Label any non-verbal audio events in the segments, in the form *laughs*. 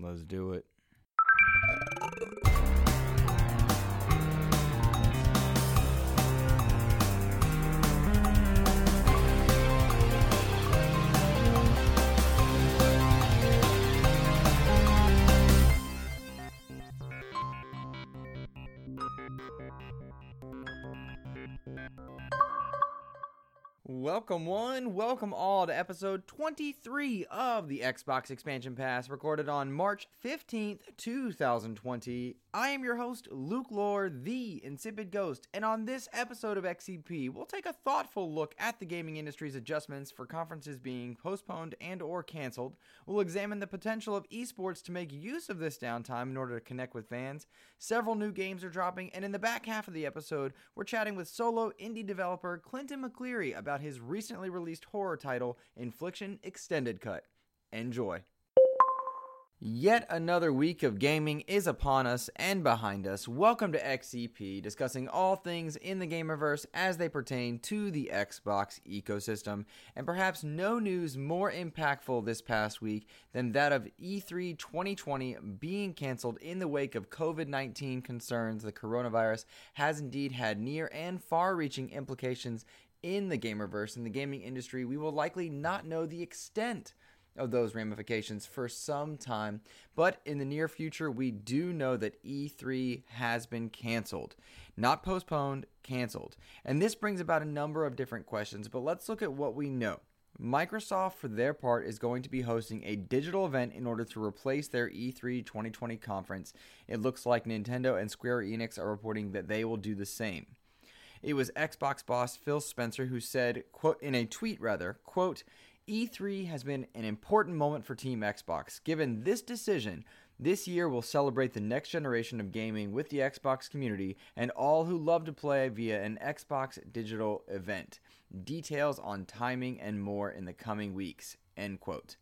Let's do it. Welcome, one. Welcome, all, to episode 23 of the Xbox Expansion Pass, recorded on March 15th, 2020. I am your host, Luke Lore, the Insipid Ghost, and on this episode of XEP, we'll take a thoughtful look at the gaming industry's adjustments for conferences being postponed and or canceled. We'll examine the potential of esports to make use of this downtime in order to connect with fans. Several new games are dropping, and in the back half of the episode, we're chatting with solo indie developer Clinton McCleary about his recently released horror title, Infliction Extended Cut. Enjoy. Yet another week of gaming is upon us and behind us. Welcome to XEP, discussing all things in the Gamerverse as they pertain to the Xbox ecosystem. And perhaps no news more impactful this past week than that of E3 2020 being canceled in the wake of COVID 19 concerns. The coronavirus has indeed had near and far reaching implications in the Gamerverse in the gaming industry. We will likely not know the extent of those ramifications for some time. But in the near future, we do know that E3 has been canceled. Not postponed, canceled. And this brings about a number of different questions, but let's look at what we know. Microsoft, for their part, is going to be hosting a digital event in order to replace their E3 2020 conference. It looks like Nintendo and Square Enix are reporting that they will do the same. It was Xbox boss Phil Spencer who said, quote, in a tweet rather, quote, E3 has been an important moment for Team Xbox. Given this decision, this year will celebrate the next generation of gaming with the Xbox community and all who love to play via an Xbox digital event. Details on timing and more in the coming weeks. End quote.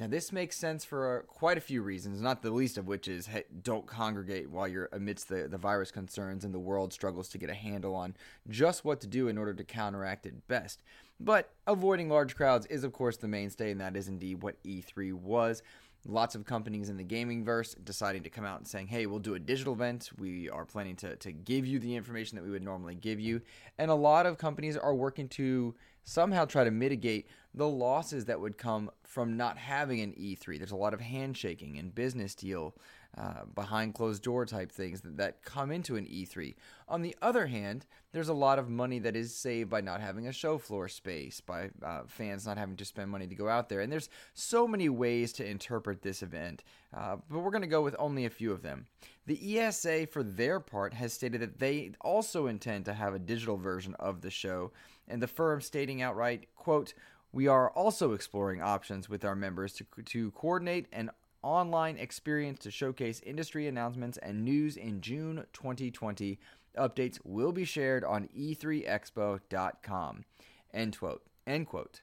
Now, this makes sense for uh, quite a few reasons, not the least of which is hey, don't congregate while you're amidst the, the virus concerns and the world struggles to get a handle on just what to do in order to counteract it best. But avoiding large crowds is, of course, the mainstay, and that is indeed what E3 was. Lots of companies in the gaming verse deciding to come out and saying, hey, we'll do a digital event. We are planning to, to give you the information that we would normally give you. And a lot of companies are working to somehow try to mitigate the losses that would come from not having an E3. There's a lot of handshaking and business deal uh, behind closed door type things that, that come into an E3. On the other hand, there's a lot of money that is saved by not having a show floor space, by uh, fans not having to spend money to go out there. And there's so many ways to interpret this event, uh, but we're going to go with only a few of them. The ESA, for their part, has stated that they also intend to have a digital version of the show, and the firm stating outright, quote, we are also exploring options with our members to, to coordinate an online experience to showcase industry announcements and news in June 2020. Updates will be shared on e3expo.com. End quote. End quote.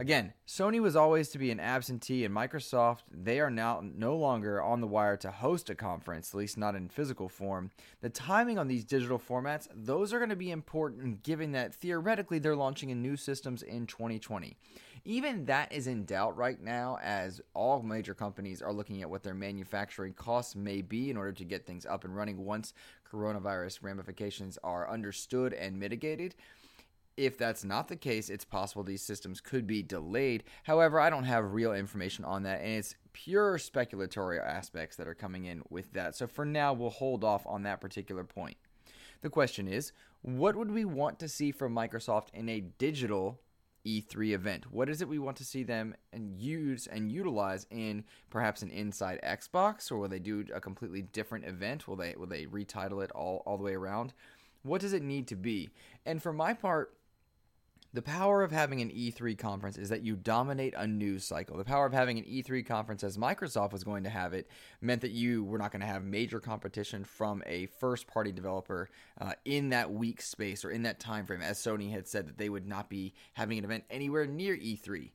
Again, Sony was always to be an absentee, and Microsoft, they are now no longer on the wire to host a conference, at least not in physical form. The timing on these digital formats, those are going to be important given that theoretically they're launching in new systems in 2020. Even that is in doubt right now, as all major companies are looking at what their manufacturing costs may be in order to get things up and running once coronavirus ramifications are understood and mitigated. If that's not the case, it's possible these systems could be delayed. However, I don't have real information on that, and it's pure speculatory aspects that are coming in with that. So for now, we'll hold off on that particular point. The question is what would we want to see from Microsoft in a digital E3 event? What is it we want to see them and use and utilize in perhaps an inside Xbox, or will they do a completely different event? Will they will they retitle it all all the way around? What does it need to be? And for my part, the power of having an E3 conference is that you dominate a news cycle. The power of having an E3 conference, as Microsoft was going to have it, meant that you were not going to have major competition from a first party developer uh, in that week space or in that time frame, as Sony had said that they would not be having an event anywhere near E3.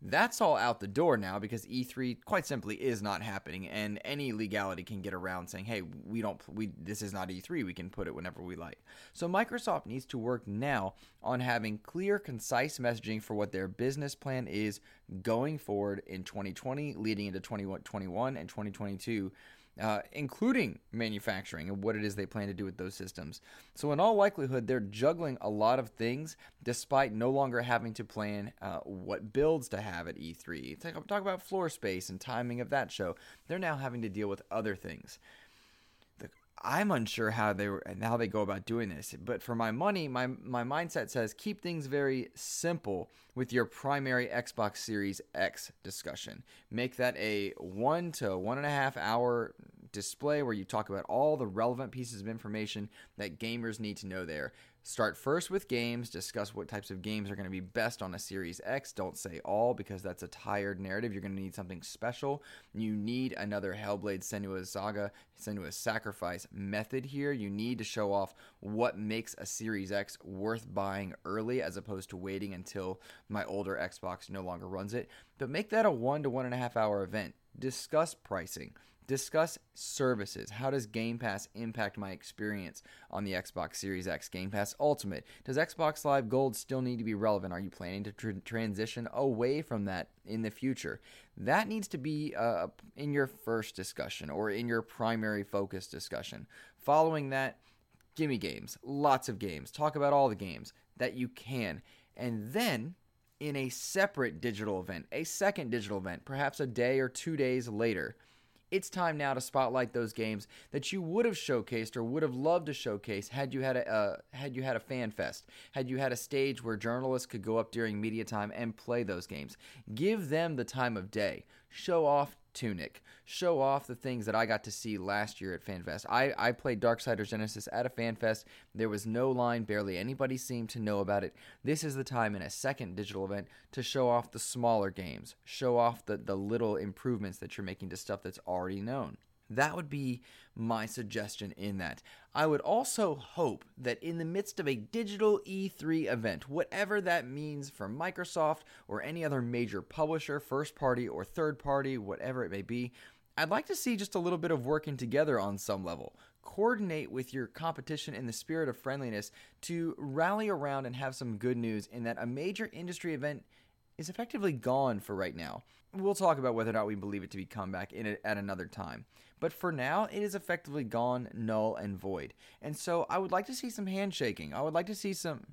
That's all out the door now because E3 quite simply is not happening and any legality can get around saying, "Hey, we don't we this is not E3. We can put it whenever we like." So Microsoft needs to work now on having clear, concise messaging for what their business plan is going forward in 2020 leading into 2021 and 2022 uh, including manufacturing and what it is they plan to do with those systems. So, in all likelihood, they're juggling a lot of things despite no longer having to plan uh, what builds to have at E3. Talk, talk about floor space and timing of that show. They're now having to deal with other things. I'm unsure how they were and how they go about doing this. But for my money, my my mindset says keep things very simple with your primary Xbox Series X discussion. Make that a one to one and a half hour display where you talk about all the relevant pieces of information that gamers need to know there. Start first with games, discuss what types of games are going to be best on a Series X. Don't say all because that's a tired narrative. You're going to need something special. You need another Hellblade Senua's Saga, Senua's Sacrifice method here. You need to show off what makes a Series X worth buying early as opposed to waiting until my older Xbox no longer runs it. But make that a one to one and a half hour event. Discuss pricing Discuss services. How does Game Pass impact my experience on the Xbox Series X? Game Pass Ultimate. Does Xbox Live Gold still need to be relevant? Are you planning to tr- transition away from that in the future? That needs to be uh, in your first discussion or in your primary focus discussion. Following that, gimme games. Lots of games. Talk about all the games that you can. And then in a separate digital event, a second digital event, perhaps a day or two days later, it's time now to spotlight those games that you would have showcased or would have loved to showcase had you had a uh, had you had a fan fest, had you had a stage where journalists could go up during media time and play those games. Give them the time of day. Show off Tunic. Show off the things that I got to see last year at FanFest. I, I played Darksiders Genesis at a FanFest. There was no line, barely anybody seemed to know about it. This is the time in a second digital event to show off the smaller games, show off the, the little improvements that you're making to stuff that's already known. That would be my suggestion in that. I would also hope that in the midst of a digital E3 event, whatever that means for Microsoft or any other major publisher, first party or third party, whatever it may be, I'd like to see just a little bit of working together on some level. Coordinate with your competition in the spirit of friendliness to rally around and have some good news in that a major industry event is effectively gone for right now. We'll talk about whether or not we believe it to be comeback in at another time. But for now, it is effectively gone, null, and void. And so I would like to see some handshaking. I would like to see some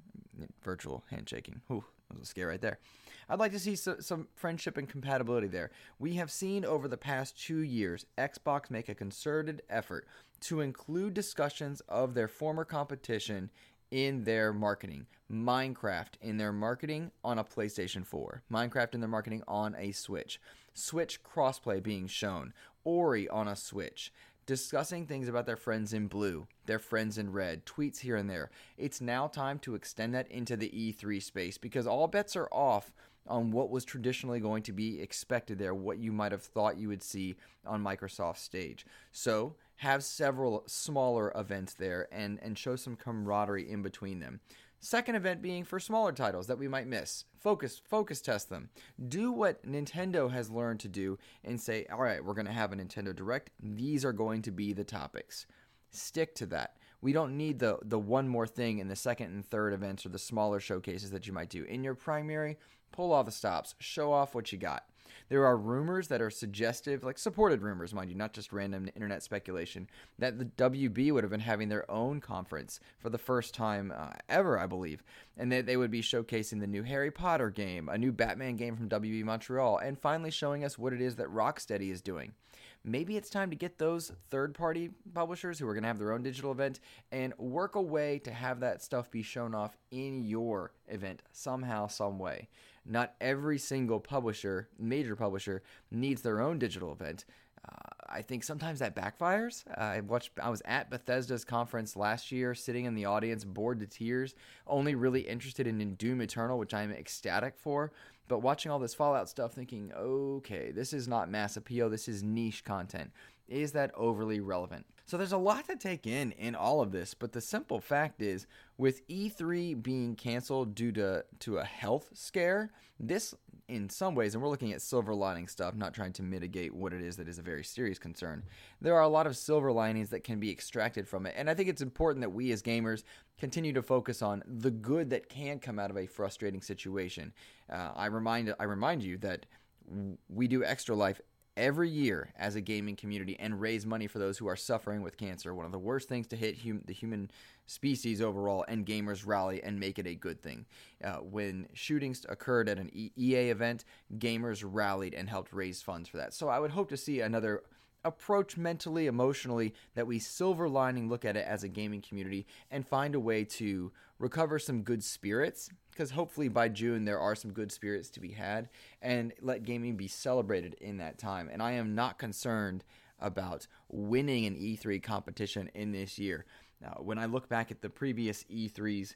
virtual handshaking. Ooh, that was a scare right there. I'd like to see some friendship and compatibility there. We have seen over the past two years Xbox make a concerted effort to include discussions of their former competition in their marketing. Minecraft in their marketing on a PlayStation 4. Minecraft in their marketing on a Switch. Switch crossplay being shown. Ori on a Switch. Discussing things about their friends in blue, their friends in red, tweets here and there. It's now time to extend that into the E3 space because all bets are off on what was traditionally going to be expected there, what you might have thought you would see on Microsoft's stage. So, have several smaller events there and, and show some camaraderie in between them. Second event being for smaller titles that we might miss. Focus focus test them. Do what Nintendo has learned to do and say, "All right, we're going to have a Nintendo Direct. These are going to be the topics." Stick to that. We don't need the the one more thing in the second and third events or the smaller showcases that you might do. In your primary, pull all the stops. Show off what you got. There are rumors that are suggestive, like supported rumors, mind you, not just random internet speculation, that the WB would have been having their own conference for the first time uh, ever, I believe, and that they would be showcasing the new Harry Potter game, a new Batman game from WB Montreal, and finally showing us what it is that Rocksteady is doing maybe it's time to get those third party publishers who are going to have their own digital event and work a way to have that stuff be shown off in your event somehow, some way. Not every single publisher, major publisher, needs their own digital event. Uh, I think sometimes that backfires. Uh, I watched. I was at Bethesda's conference last year, sitting in the audience, bored to tears, only really interested in, Doom Eternal, which I'm ecstatic for. But watching all this Fallout stuff, thinking, okay, this is not mass appeal. This is niche content. Is that overly relevant? So there's a lot to take in in all of this, but the simple fact is with E3 being canceled due to to a health scare, this in some ways and we're looking at silver lining stuff, not trying to mitigate what it is that is a very serious concern. There are a lot of silver linings that can be extracted from it, and I think it's important that we as gamers continue to focus on the good that can come out of a frustrating situation. Uh, I remind I remind you that we do extra life every year as a gaming community and raise money for those who are suffering with cancer. One of the worst things to hit hum- the human species overall, and gamers rally and make it a good thing. Uh, when shootings occurred at an EA event, gamers rallied and helped raise funds for that. So I would hope to see another approach mentally, emotionally, that we silver lining look at it as a gaming community and find a way to recover some good spirits because hopefully by June there are some good spirits to be had and let gaming be celebrated in that time. And I am not concerned about winning an E3 competition in this year. Now, when I look back at the previous E3s,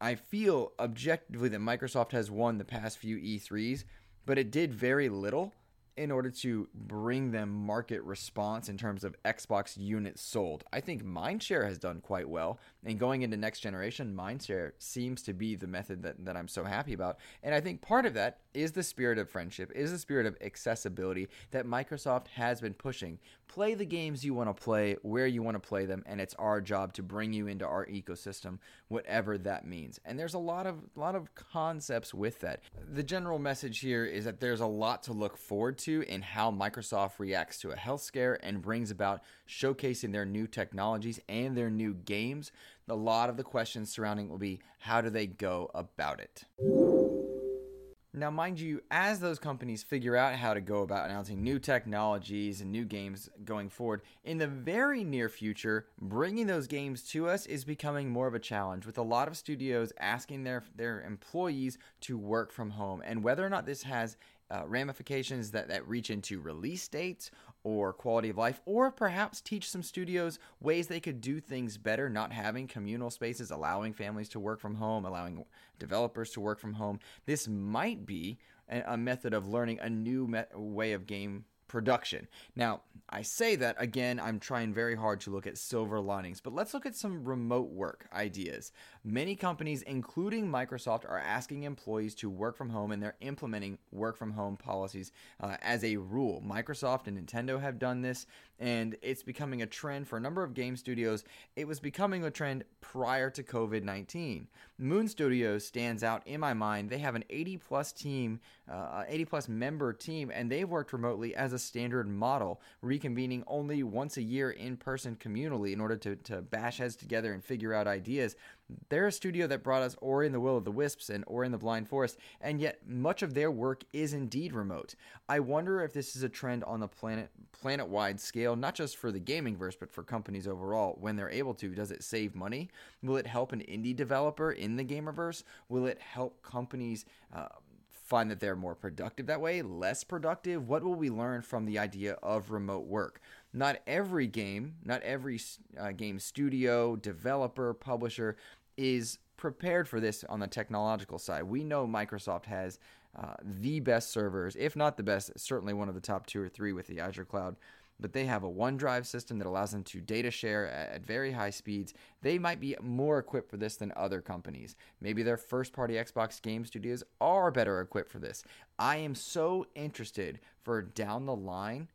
I feel objectively that Microsoft has won the past few E3s, but it did very little in order to bring them market response in terms of Xbox units sold. I think Mindshare has done quite well. And going into next generation, Mindshare seems to be the method that, that I'm so happy about. And I think part of that is the spirit of friendship, is the spirit of accessibility that Microsoft has been pushing. Play the games you want to play where you want to play them, and it's our job to bring you into our ecosystem, whatever that means. And there's a lot of lot of concepts with that. The general message here is that there's a lot to look forward to in how Microsoft reacts to a health scare and brings about showcasing their new technologies and their new games. A lot of the questions surrounding will be how do they go about it? Now, mind you, as those companies figure out how to go about announcing new technologies and new games going forward, in the very near future, bringing those games to us is becoming more of a challenge, with a lot of studios asking their, their employees to work from home. And whether or not this has uh, ramifications that, that reach into release dates or quality of life, or perhaps teach some studios ways they could do things better, not having communal spaces, allowing families to work from home, allowing developers to work from home. This might be a, a method of learning a new me- way of game production. Now, I say that again, I'm trying very hard to look at silver linings, but let's look at some remote work ideas. Many companies, including Microsoft, are asking employees to work from home and they're implementing work from home policies uh, as a rule. Microsoft and Nintendo have done this, and it's becoming a trend for a number of game studios. It was becoming a trend prior to COVID 19. Moon Studios stands out in my mind. They have an 80 plus team, uh, 80 plus member team, and they've worked remotely as a standard model, reconvening only once a year in person communally in order to, to bash heads together and figure out ideas. They're a studio that brought us Ori and the Will of the Wisps and Ori and the Blind Forest, and yet much of their work is indeed remote. I wonder if this is a trend on the planet planet wide scale, not just for the gaming verse, but for companies overall. When they're able to, does it save money? Will it help an indie developer in the gamerverse? Will it help companies? Uh, find that they're more productive that way, less productive? What will we learn from the idea of remote work? Not every game, not every uh, game studio, developer, publisher is prepared for this on the technological side. We know Microsoft has uh, the best servers, if not the best, certainly one of the top two or three with the Azure cloud but they have a OneDrive system that allows them to data share at, very high speeds. They might be more equipped for this than other companies. Maybe their first party Xbox game studios are better equipped for this. I am so interested for down the line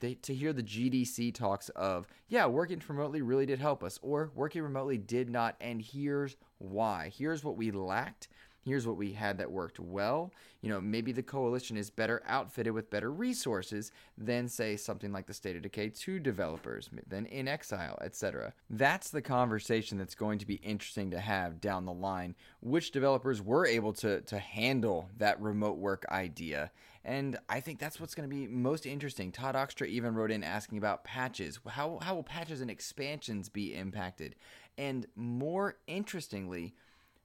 they, to hear the GDC talks of, yeah, working remotely really did help us, or working remotely did not, and here's why. Here's what we lacked, here's what we had that worked well. You know, maybe the coalition is better outfitted with better resources than, say, something like the State of Decay 2 developers, than inXile, etc. That's the conversation that's going to be interesting to have down the line. Which developers were able to, to handle that remote work idea? And I think that's what's going to be most interesting. Todd Oxtra even wrote in asking about patches. How, how will patches and expansions be impacted? And more interestingly,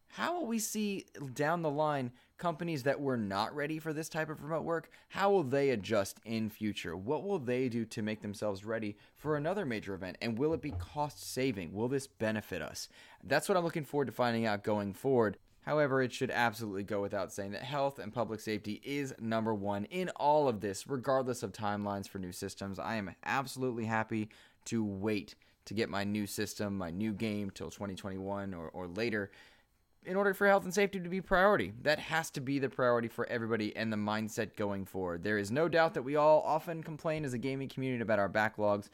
how will we see down the line companies that were not ready for this type of remote work? How will they adjust in future? What will they do to make themselves ready for another major event? And will it be cost saving? Will this benefit us? That's what I'm looking forward to finding out going forward. However, it should absolutely go without saying that health and public safety is number one in all of this, regardless of timelines for new systems. I am absolutely happy to wait to get my new system, my new game till 2021 or, or later in order for health and safety to be priority. That has to be the priority for everybody and the mindset going forward. There is no doubt that we all often complain as a gaming community about our backlogs.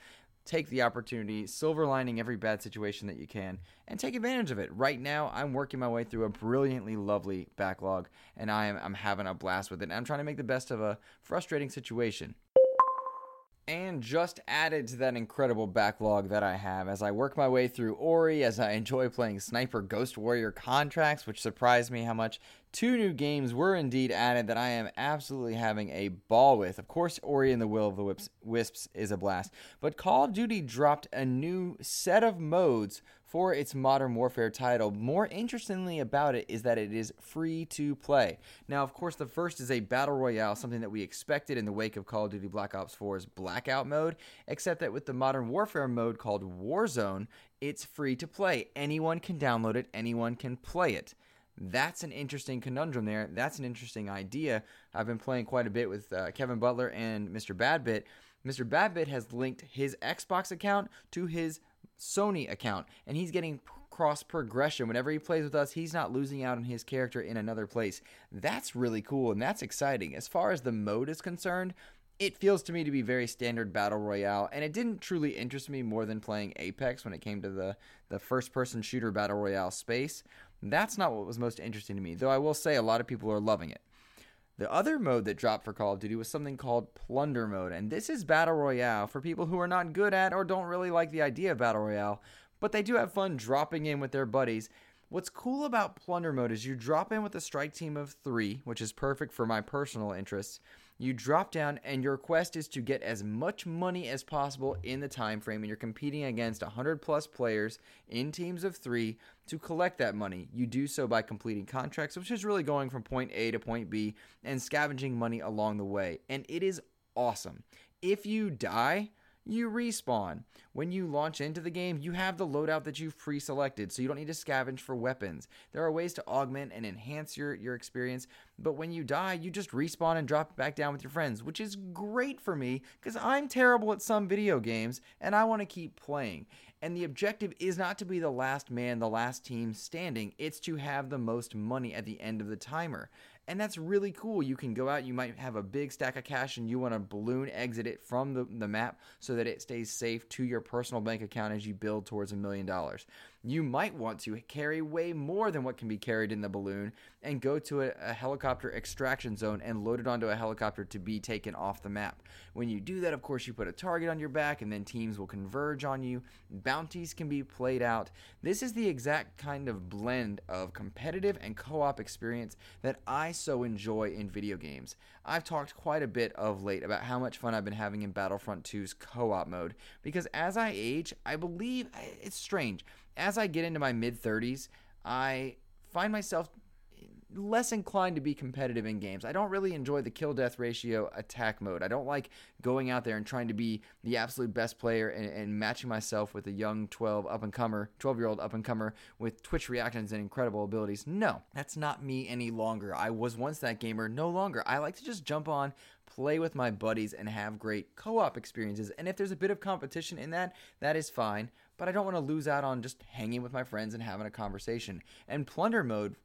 Take the opportunity, silver lining every bad situation that you can, and take advantage of it. Right now, I'm working my way through a brilliantly lovely backlog, and I am I'm having a blast with it. I'm trying to make the best of a frustrating situation and just added to that incredible backlog that I have as I work my way through Ori, as I enjoy playing Sniper Ghost Warrior contracts, which surprised me how much two new games were indeed added that I am absolutely having a ball with. Of course, Ori and the Will of the Wisps is a blast, but Call of Duty dropped a new set of modes for its Modern Warfare title. More interestingly about it is that it is free to play. Now, of course, the first is a Battle Royale, something that we expected in the wake of Call of Duty Black Ops 4's Blackout mode, except that with the Modern Warfare mode called Warzone, it's free to play. Anyone can download it, anyone can play it. That's an interesting conundrum there. That's an interesting idea. I've been playing quite a bit with uh, Kevin Butler and Mr. Badbit. Mr. Badbit has linked his Xbox account to his Sony account, and he's getting cross progression. Whenever he plays with us, he's not losing out on his character in another place. That's really cool and that's exciting. As far as the mode is concerned, it feels to me to be very standard battle royale, and it didn't truly interest me more than playing Apex when it came to the, the first person shooter battle royale space. That's not what was most interesting to me, though I will say a lot of people are loving it. The other mode that dropped for Call of Duty was something called Plunder Mode, and this is Battle Royale for people who are not good at or don't really like the idea of Battle Royale, but they do have fun dropping in with their buddies. What's cool about Plunder Mode is you drop in with a strike team of three, which is perfect for my personal interests you drop down and your quest is to get as much money as possible in the time frame and you're competing against 100 plus players in teams of 3 to collect that money. You do so by completing contracts which is really going from point A to point B and scavenging money along the way. And it is awesome. If you die you respawn. When you launch into the game, you have the loadout that you've pre selected, so you don't need to scavenge for weapons. There are ways to augment and enhance your, your experience, but when you die, you just respawn and drop back down with your friends, which is great for me because I'm terrible at some video games and I want to keep playing. And the objective is not to be the last man, the last team standing, it's to have the most money at the end of the timer. And that's really cool. You can go out, you might have a big stack of cash, and you want to balloon exit it from the, the map so that it stays safe to your personal bank account as you build towards a million dollars you might want to carry way more than what can be carried in the balloon and go to a, a, helicopter extraction zone and load it onto a helicopter to be taken off the map. When you do that, of course, you put a target on your back and then teams will converge on you. Bounties can be played out. This is the exact kind of blend of competitive and co op experience that I so enjoy in video games. I've talked quite a bit of late about how much fun I've been having in Battlefront 2's co op mode because as I age, I believe it's strange as I get into my mid 30s, I find myself less inclined to be competitive in games. I don't really enjoy the kill death ratio attack mode. I don't like going out there and trying to be the absolute best player and, and matching myself with a young 12 up and comer, 12 year old up and comer with Twitch reactions and incredible abilities. No, that's not me any longer. I was once that gamer, no longer. I like to just jump on, play with my buddies, and have great co op experiences. And if there's a bit of competition in that, that is fine but I don't want to lose out on just hanging with my friends and having a conversation. And plunder mode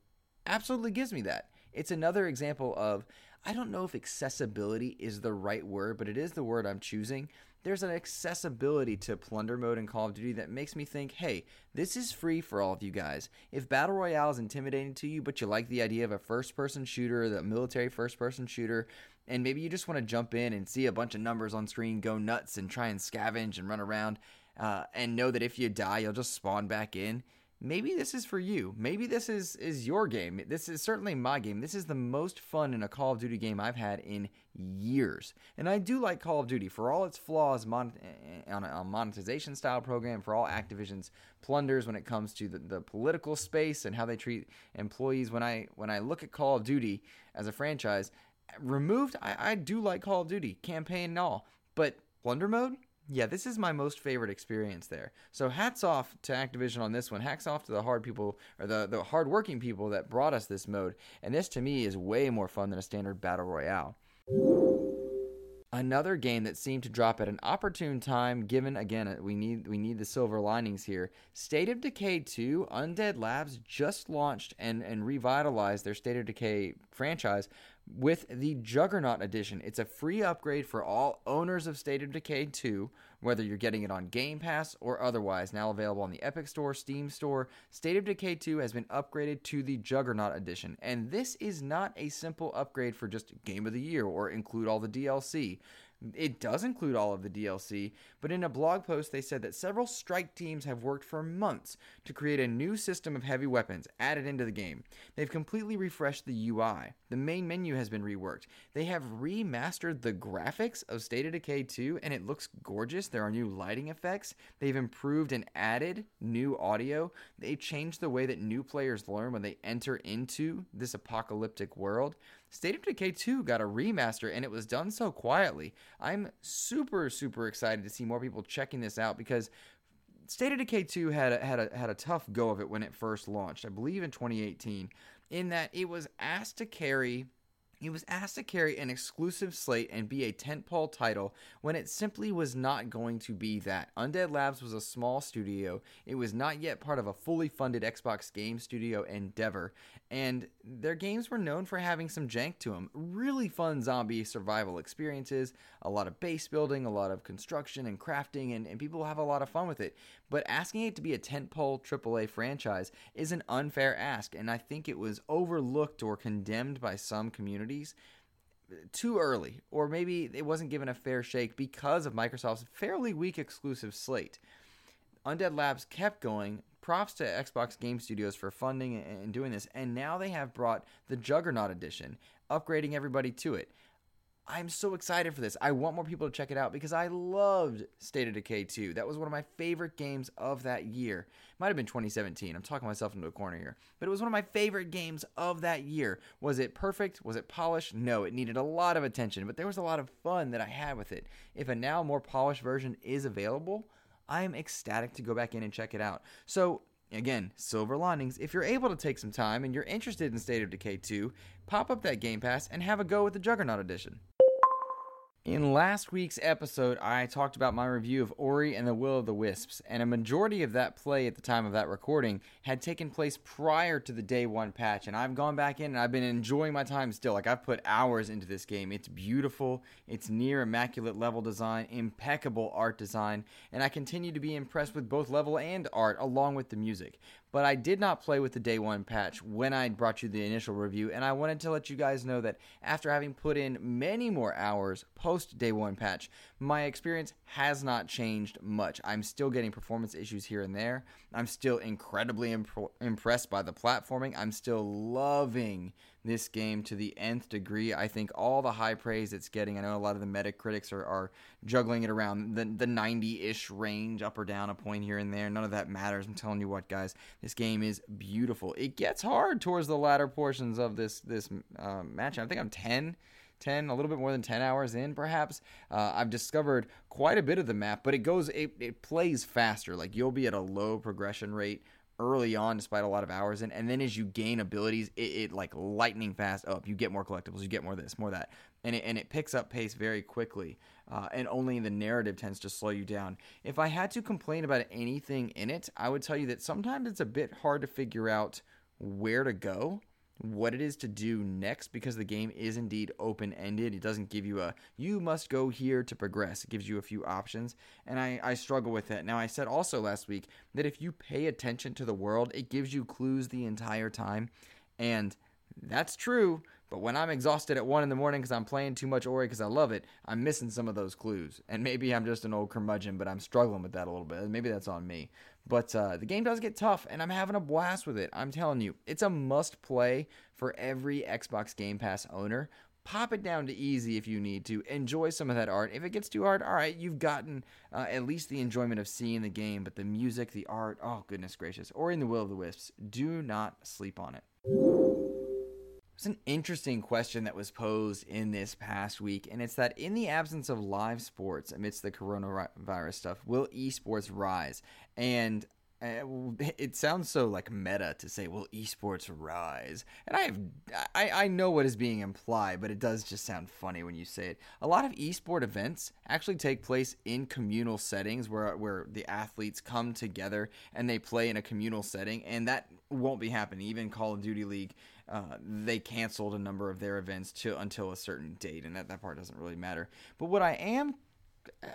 absolutely gives me that. It's another example of I don't know if accessibility is the right word, but it is the word I'm choosing. There's an accessibility to plunder mode in Call of Duty that makes me think, hey, this is free for all of you guys. If Battle Royale is intimidating to you, but you like the idea of a first person shooter, the military first person shooter, and maybe you just want to jump in and see a bunch of numbers on screen go nuts and try and scavenge and run around, uh, and know that if you die, you'll just spawn back in. Maybe this is for you. Maybe this is is your game. This is certainly my game. This is the most fun in a Call of Duty game I've had in years. And I do like Call of Duty for all its flaws mon- eh, on a monetization style program, for all Activision's plunders when it comes to the, the political space and how they treat employees. When I when I look at Call of Duty as a franchise, removed, I, I do like Call of Duty campaign and all, but plunder mode Yeah, this is my most favorite experience there. So hats off to Activision on this one. Hats off to the hard people or the the hardworking people that brought us this mode. And this to me is way more fun than a standard battle royale. Another game that seemed to drop at an opportune time, given again uh, we need we need the silver linings here. State of Decay 2, Undead Labs just launched and and revitalized their State of Decay franchise with the Juggernaut Edition. It's a free upgrade for all owners of State of Decay 2, whether you're getting it on Game Pass or otherwise. Now available on the Epic Store, Steam Store, State of Decay 2 has been upgraded to the Juggernaut Edition. And this is not a simple upgrade for just Game of the Year or include all the DLC. It does include all of the DLC, but in a blog post, they said that several strike teams have worked for months to create a new system of heavy weapons added into the game. They've completely refreshed the UI. The main menu has been reworked. They have remastered the graphics of State of Decay 2, and it looks gorgeous. There are new lighting effects. They've improved and added new audio. They've changed the way that new players learn when they enter into this apocalyptic world. State of Decay 2 got a remaster and it was done so quietly. I'm super super excited to see more people checking this out because State of Decay 2 had a, had a had a tough go of it when it first launched. I believe in 2018 in that it was asked to carry he was asked to carry an exclusive slate and be a tentpole title when it simply was not going to be that. Undead Labs was a small studio. It was not yet part of a fully funded Xbox game studio endeavor, and their games were known for having some jank to them. Really fun zombie survival experiences, a lot of base building, a lot of construction and crafting, and, and people have a lot of fun with it. But asking it to be a tentpole AAA franchise is an unfair ask, and I think it was overlooked or condemned by some communities too early, or maybe it wasn't given a fair shake because of Microsoft's fairly weak exclusive slate. Undead Labs kept going. Props to Xbox Game Studios for funding and doing this, and now they have brought the Juggernaut Edition, upgrading everybody to it. I'm so excited for this. I want more people to check it out because I loved State of Decay 2. That was one of my favorite games of that year. Might have been 2017. I'm talking myself into a corner here. But it was one of my favorite games of that year. Was it perfect? Was it polished? No, it needed a lot of attention, but there was a lot of fun that I had with it. If a now more polished version is available, I am ecstatic to go back in and check it out. So, Again, silver linings. If you're able to take some time and you're interested in State of Decay 2, pop up that Game Pass and have a go with the Juggernaut Edition. In last week's episode, I talked about my review of Ori and the Will of the Wisps, and a majority of that play at the time of that recording had taken place prior to the day one patch. And I've gone back in and I've been enjoying my time still. Like, I've put hours into this game. It's beautiful, it's near immaculate level design, impeccable art design, and I continue to be impressed with both level and art along with the music but I did not play with the day one patch when I brought you the initial review, and I wanted to let you guys know that after having put in many more hours post day one patch, my experience has not changed much. I'm still getting performance issues here and there. I'm still incredibly imp- impressed by the platforming. I'm still loving this game to the nth degree. I think all the high praise it's getting, I know a lot of the Metacritics are, are juggling it around the, the 90 ish range, up or down a point here and there. None of that matters. I'm telling you what, guys, this game is beautiful. It gets hard towards the latter portions of this, this uh, match. I think I'm 10. 10 a little bit more than 10 hours in perhaps uh, i've discovered quite a bit of the map but it goes it, it plays faster. Like you'll be at a low progression rate early on despite a lot of hours in and then as you gain abilities it, it, like lightning fast up. You get more collectibles you get more this more that. And it, and it picks up pace very quickly uh, and only the narrative tends to slow you down. If i had to complain about anything in it i would tell you that sometimes it's a bit hard to figure out where to go what it is to do next because the game is indeed open ended. It doesn't give you a you must go here to progress. It gives you a few options, and I, I struggle with that. Now, I said also last week that if you pay attention to the world, it gives you clues the entire time, and that's true. But when I'm exhausted at one in the morning because I'm playing too much Ori because I love it, I'm missing some of those clues. And maybe I'm just an old curmudgeon, but I'm struggling with that a little bit. Maybe that's on me. But uh, the game does get tough, and I'm having a blast with it. I'm telling you, it's a must play for every Xbox Game Pass owner. Pop it down to easy if you need to. Enjoy some of that art. If it gets too hard, all right, you've gotten uh, at least the enjoyment of seeing the game, but the music, the art, oh, goodness gracious. Ori and the Will of the Wisps, do not sleep on it. Was an interesting question that was posed in this past week, and it's that in the absence of live sports amidst the coronavirus stuff, will esports rise? And uh, it sounds so like meta to say, "Will esports rise?" And I have, I, I know what is being implied, but it does just sound funny when you say it. A lot of esport events actually take place in communal settings, where where the athletes come together and they play in a communal setting, and that won't be happening. Even Call of Duty League, uh, they canceled a number of their events to until a certain date, and that that part doesn't really matter. But what I am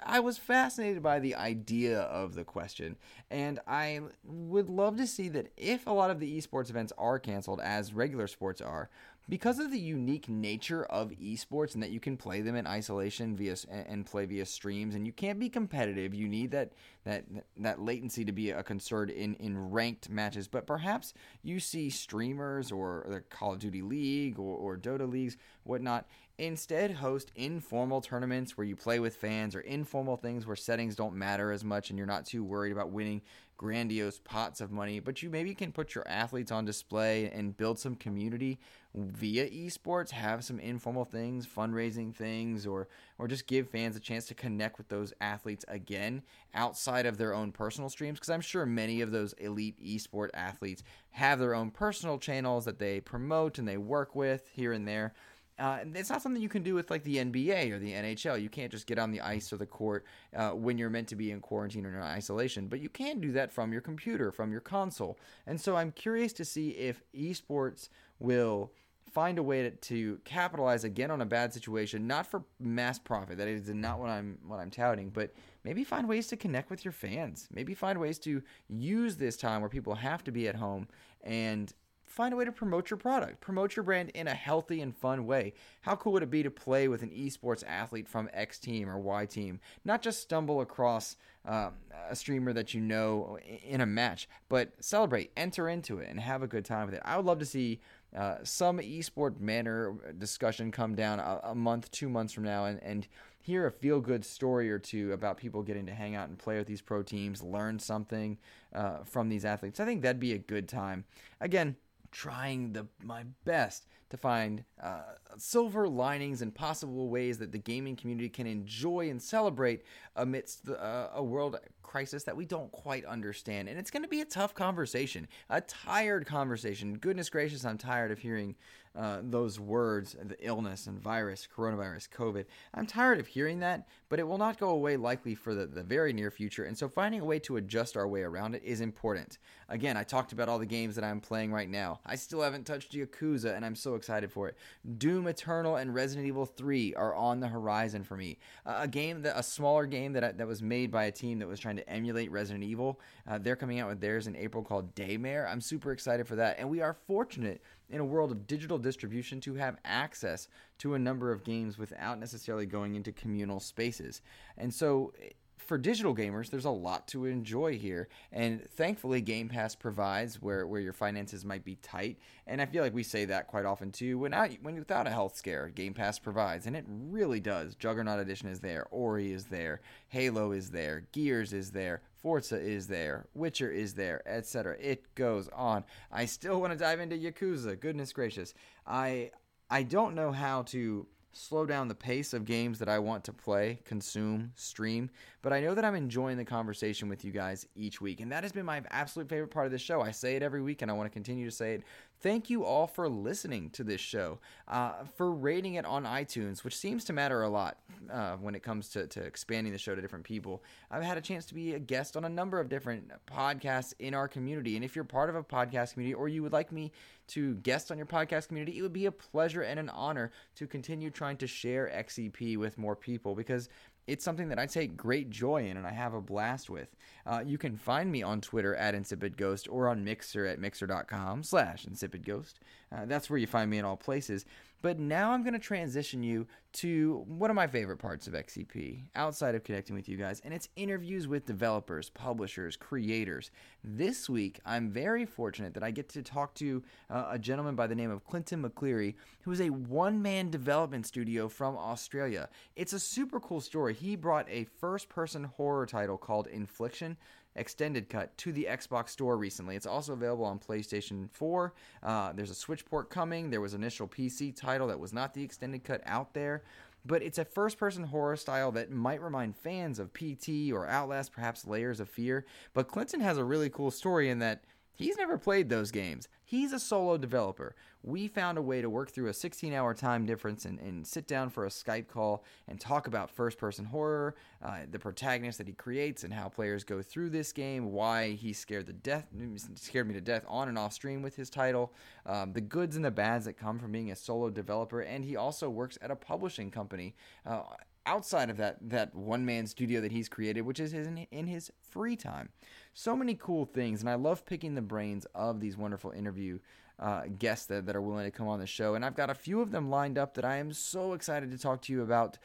I was fascinated by the idea of the question, and I would love to see that if a lot of the esports events are canceled, as regular sports are, because of the unique nature of esports and that you can play them in isolation via and play via streams and you can't be competitive you need that that that latency to be a concern in in ranked matches. But perhaps you see streamers or the Call of Duty League or, or Dota leagues whatnot instead host informal tournaments where you play with fans or informal things where settings don't matter as much and you're not too worried about winning grandiose pots of money but you maybe can put your athletes on display and build some community via esports have some informal things fundraising things or or just give fans a chance to connect with those athletes again outside of their own personal streams because i'm sure many of those elite esport athletes have their own personal channels that they promote and they work with here and there uh, it's not something you can do with like the NBA or the NHL. You can't just get on the ice or the court uh, when you're meant to be in quarantine or in isolation, but you can do that from your computer, from your console. And so I'm curious to see if esports will find a way to, to, capitalize again on a bad situation, not for mass profit. That is not what I'm what I'm touting, but maybe find ways to connect with your fans. Maybe find ways to use this time where people have to be at home and find a way to promote your product, promote your brand in a healthy and fun way. How cool would it be to play with an esports athlete from X team or Y team? Not just stumble across um, a streamer that you know in a match, but celebrate, enter into it, and have a good time with it. I would love to see uh, some esport manner discussion come down a, a, month, two months from now, and, and hear a feel good story or two about people getting to hang out and play with these pro teams, learn something uh, from these athletes. I think that'd be a good time. Again, trying the my best to find uh, silver linings and possible ways that the gaming community can enjoy and celebrate amidst the, uh, a world crisis that we don't quite understand. And it's going to be a tough conversation, a tired conversation. Goodness gracious, I'm tired of hearing uh, those words, the illness and virus, coronavirus, COVID. I'm tired of hearing that, but it will not go away likely for the, the very near future. And so finding a way to adjust our way around it is important. Again, I talked about all the games that I'm playing right now. I still haven't touched Yakuza, and I'm so excited for it. Doom Eternal and Resident Evil 3 are on the horizon for me. Uh, a game that a smaller game that that was made by a team that was trying to emulate Resident Evil. Uh, they're coming out with theirs in April called Daymare. I'm super excited for that, and we are fortunate in a world of digital distribution to have access to a number of games without necessarily going into communal spaces. And so for digital gamers, there's a lot to enjoy here, and thankfully, Game Pass provides where, where your finances might be tight, and I feel like we say that quite often too. When out, when without a health scare, Game Pass provides, and it really does. Juggernaut Edition is there, Ori is there, Halo is there, Gears is there, Forza is there, Witcher is there, etc. It goes on. I still want to dive into Yakuza. Goodness gracious, I I don't know how to slow down the pace of games that I want to play, consume, stream. But I know that I'm enjoying the conversation with you guys each week. And that has been my absolute favorite part of the show. I say it every week and I want to continue to say it. Thank you all for listening to this show, uh, for rating it on iTunes, which seems to matter a lot uh, when it comes to, to expanding the show to different people. I've had a chance to be a guest on a number of different podcasts in our community. And if you're part of a podcast community or you would like me to guest on your podcast community, it would be a pleasure and an honor to continue trying to share XEP with more people because it's something that I take great joy in and I have a blast with. Uh, you can find me on Twitter at InsipidGhost or on Mixer at mixer.com slash InsipidGhost. Uh, that's where you find me in all places. But now I'm going to transition you to one of my favorite parts of XEP outside of connecting with you guys, and it's interviews with developers, publishers, creators. This week, I'm very fortunate that I get to talk to uh, a gentleman by the name of Clinton McCleary, who is a one man development studio from Australia. It's a super cool story. He brought a first person horror title called Infliction extended cut to the Xbox Store recently. It's also available on PlayStation 4. Uh, there's a Switch port coming. There was an initial PC title that was not the extended cut out there. But it's a first person horror style that might remind fans of PT or Outlast, perhaps Layers of Fear. But Clinton has a really cool story in that He's never played those games. He's a solo developer. We found a way to work through a 16 hour time difference and, and sit down for a Skype call and talk about first person horror, uh, the protagonist that he creates, and how players go through this game, why he scared, the death, scared me to death on and off stream with his title, um, the goods and the bads that come from being a solo developer. And he also works at a publishing company. Uh, outside of that that one man studio that he's created, which is his, in his free time so many cool things, and I love picking the brains of these wonderful interview uh, guests that, that are willing to come on the show. And I've got a few of them lined up that I am so excited to talk to you about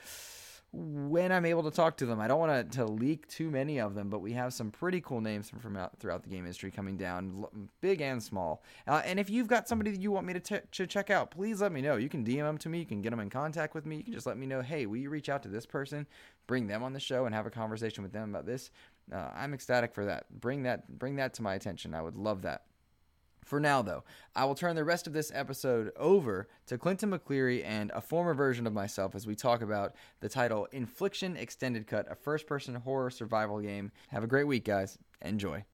when I'm able to talk to them. I don't want to, to leak too many of them, but we have some pretty cool names from, from out, throughout the game industry coming down, big and small. Uh, and if you've got somebody that you want me to, t- to check out, please let me know. You can DM them to me. You can get them in contact with me. You can just let me know, hey, will you reach out to this person, bring them on the show, and have a conversation with them about this? Uh, I'm ecstatic for that. Bring that bring that to my attention. I would love that. For now, though, I will turn the rest of this episode over to Clinton McCleary and a former version of myself as we talk about the title Infliction Extended Cut, a first person horror survival game. Have a great week, guys. Enjoy.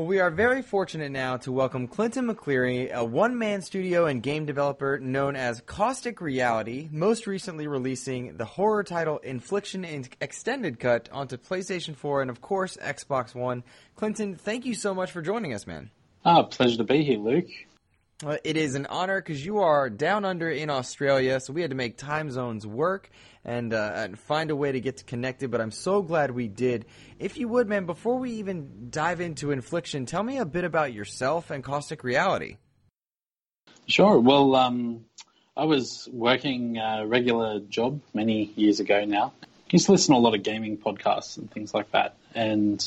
Well, we are very fortunate now to welcome Clinton McCleary, a one man studio and game developer known as Caustic Reality, most recently releasing the horror title Infliction Extended Cut onto PlayStation 4 and, of course, Xbox One. Clinton, thank you so much for joining us, man. Ah, pleasure to be here, Luke. It is an honor because you are down under in Australia, so we had to make time zones work and, uh, and find a way to get connected. But I'm so glad we did. If you would, man, before we even dive into Infliction, tell me a bit about yourself and Caustic Reality. Sure. Well, um, I was working a regular job many years ago now. I used to listen to a lot of gaming podcasts and things like that, and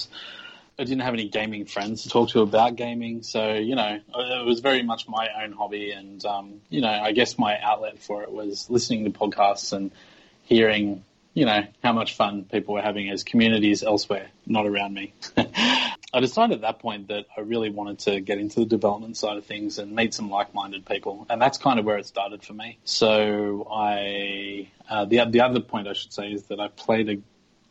I didn't have any gaming friends to talk to about gaming, so you know it was very much my own hobby, and um, you know I guess my outlet for it was listening to podcasts and hearing you know how much fun people were having as communities elsewhere, not around me. *laughs* I decided at that point that I really wanted to get into the development side of things and meet some like-minded people, and that's kind of where it started for me. So I, uh, the the other point I should say is that I played a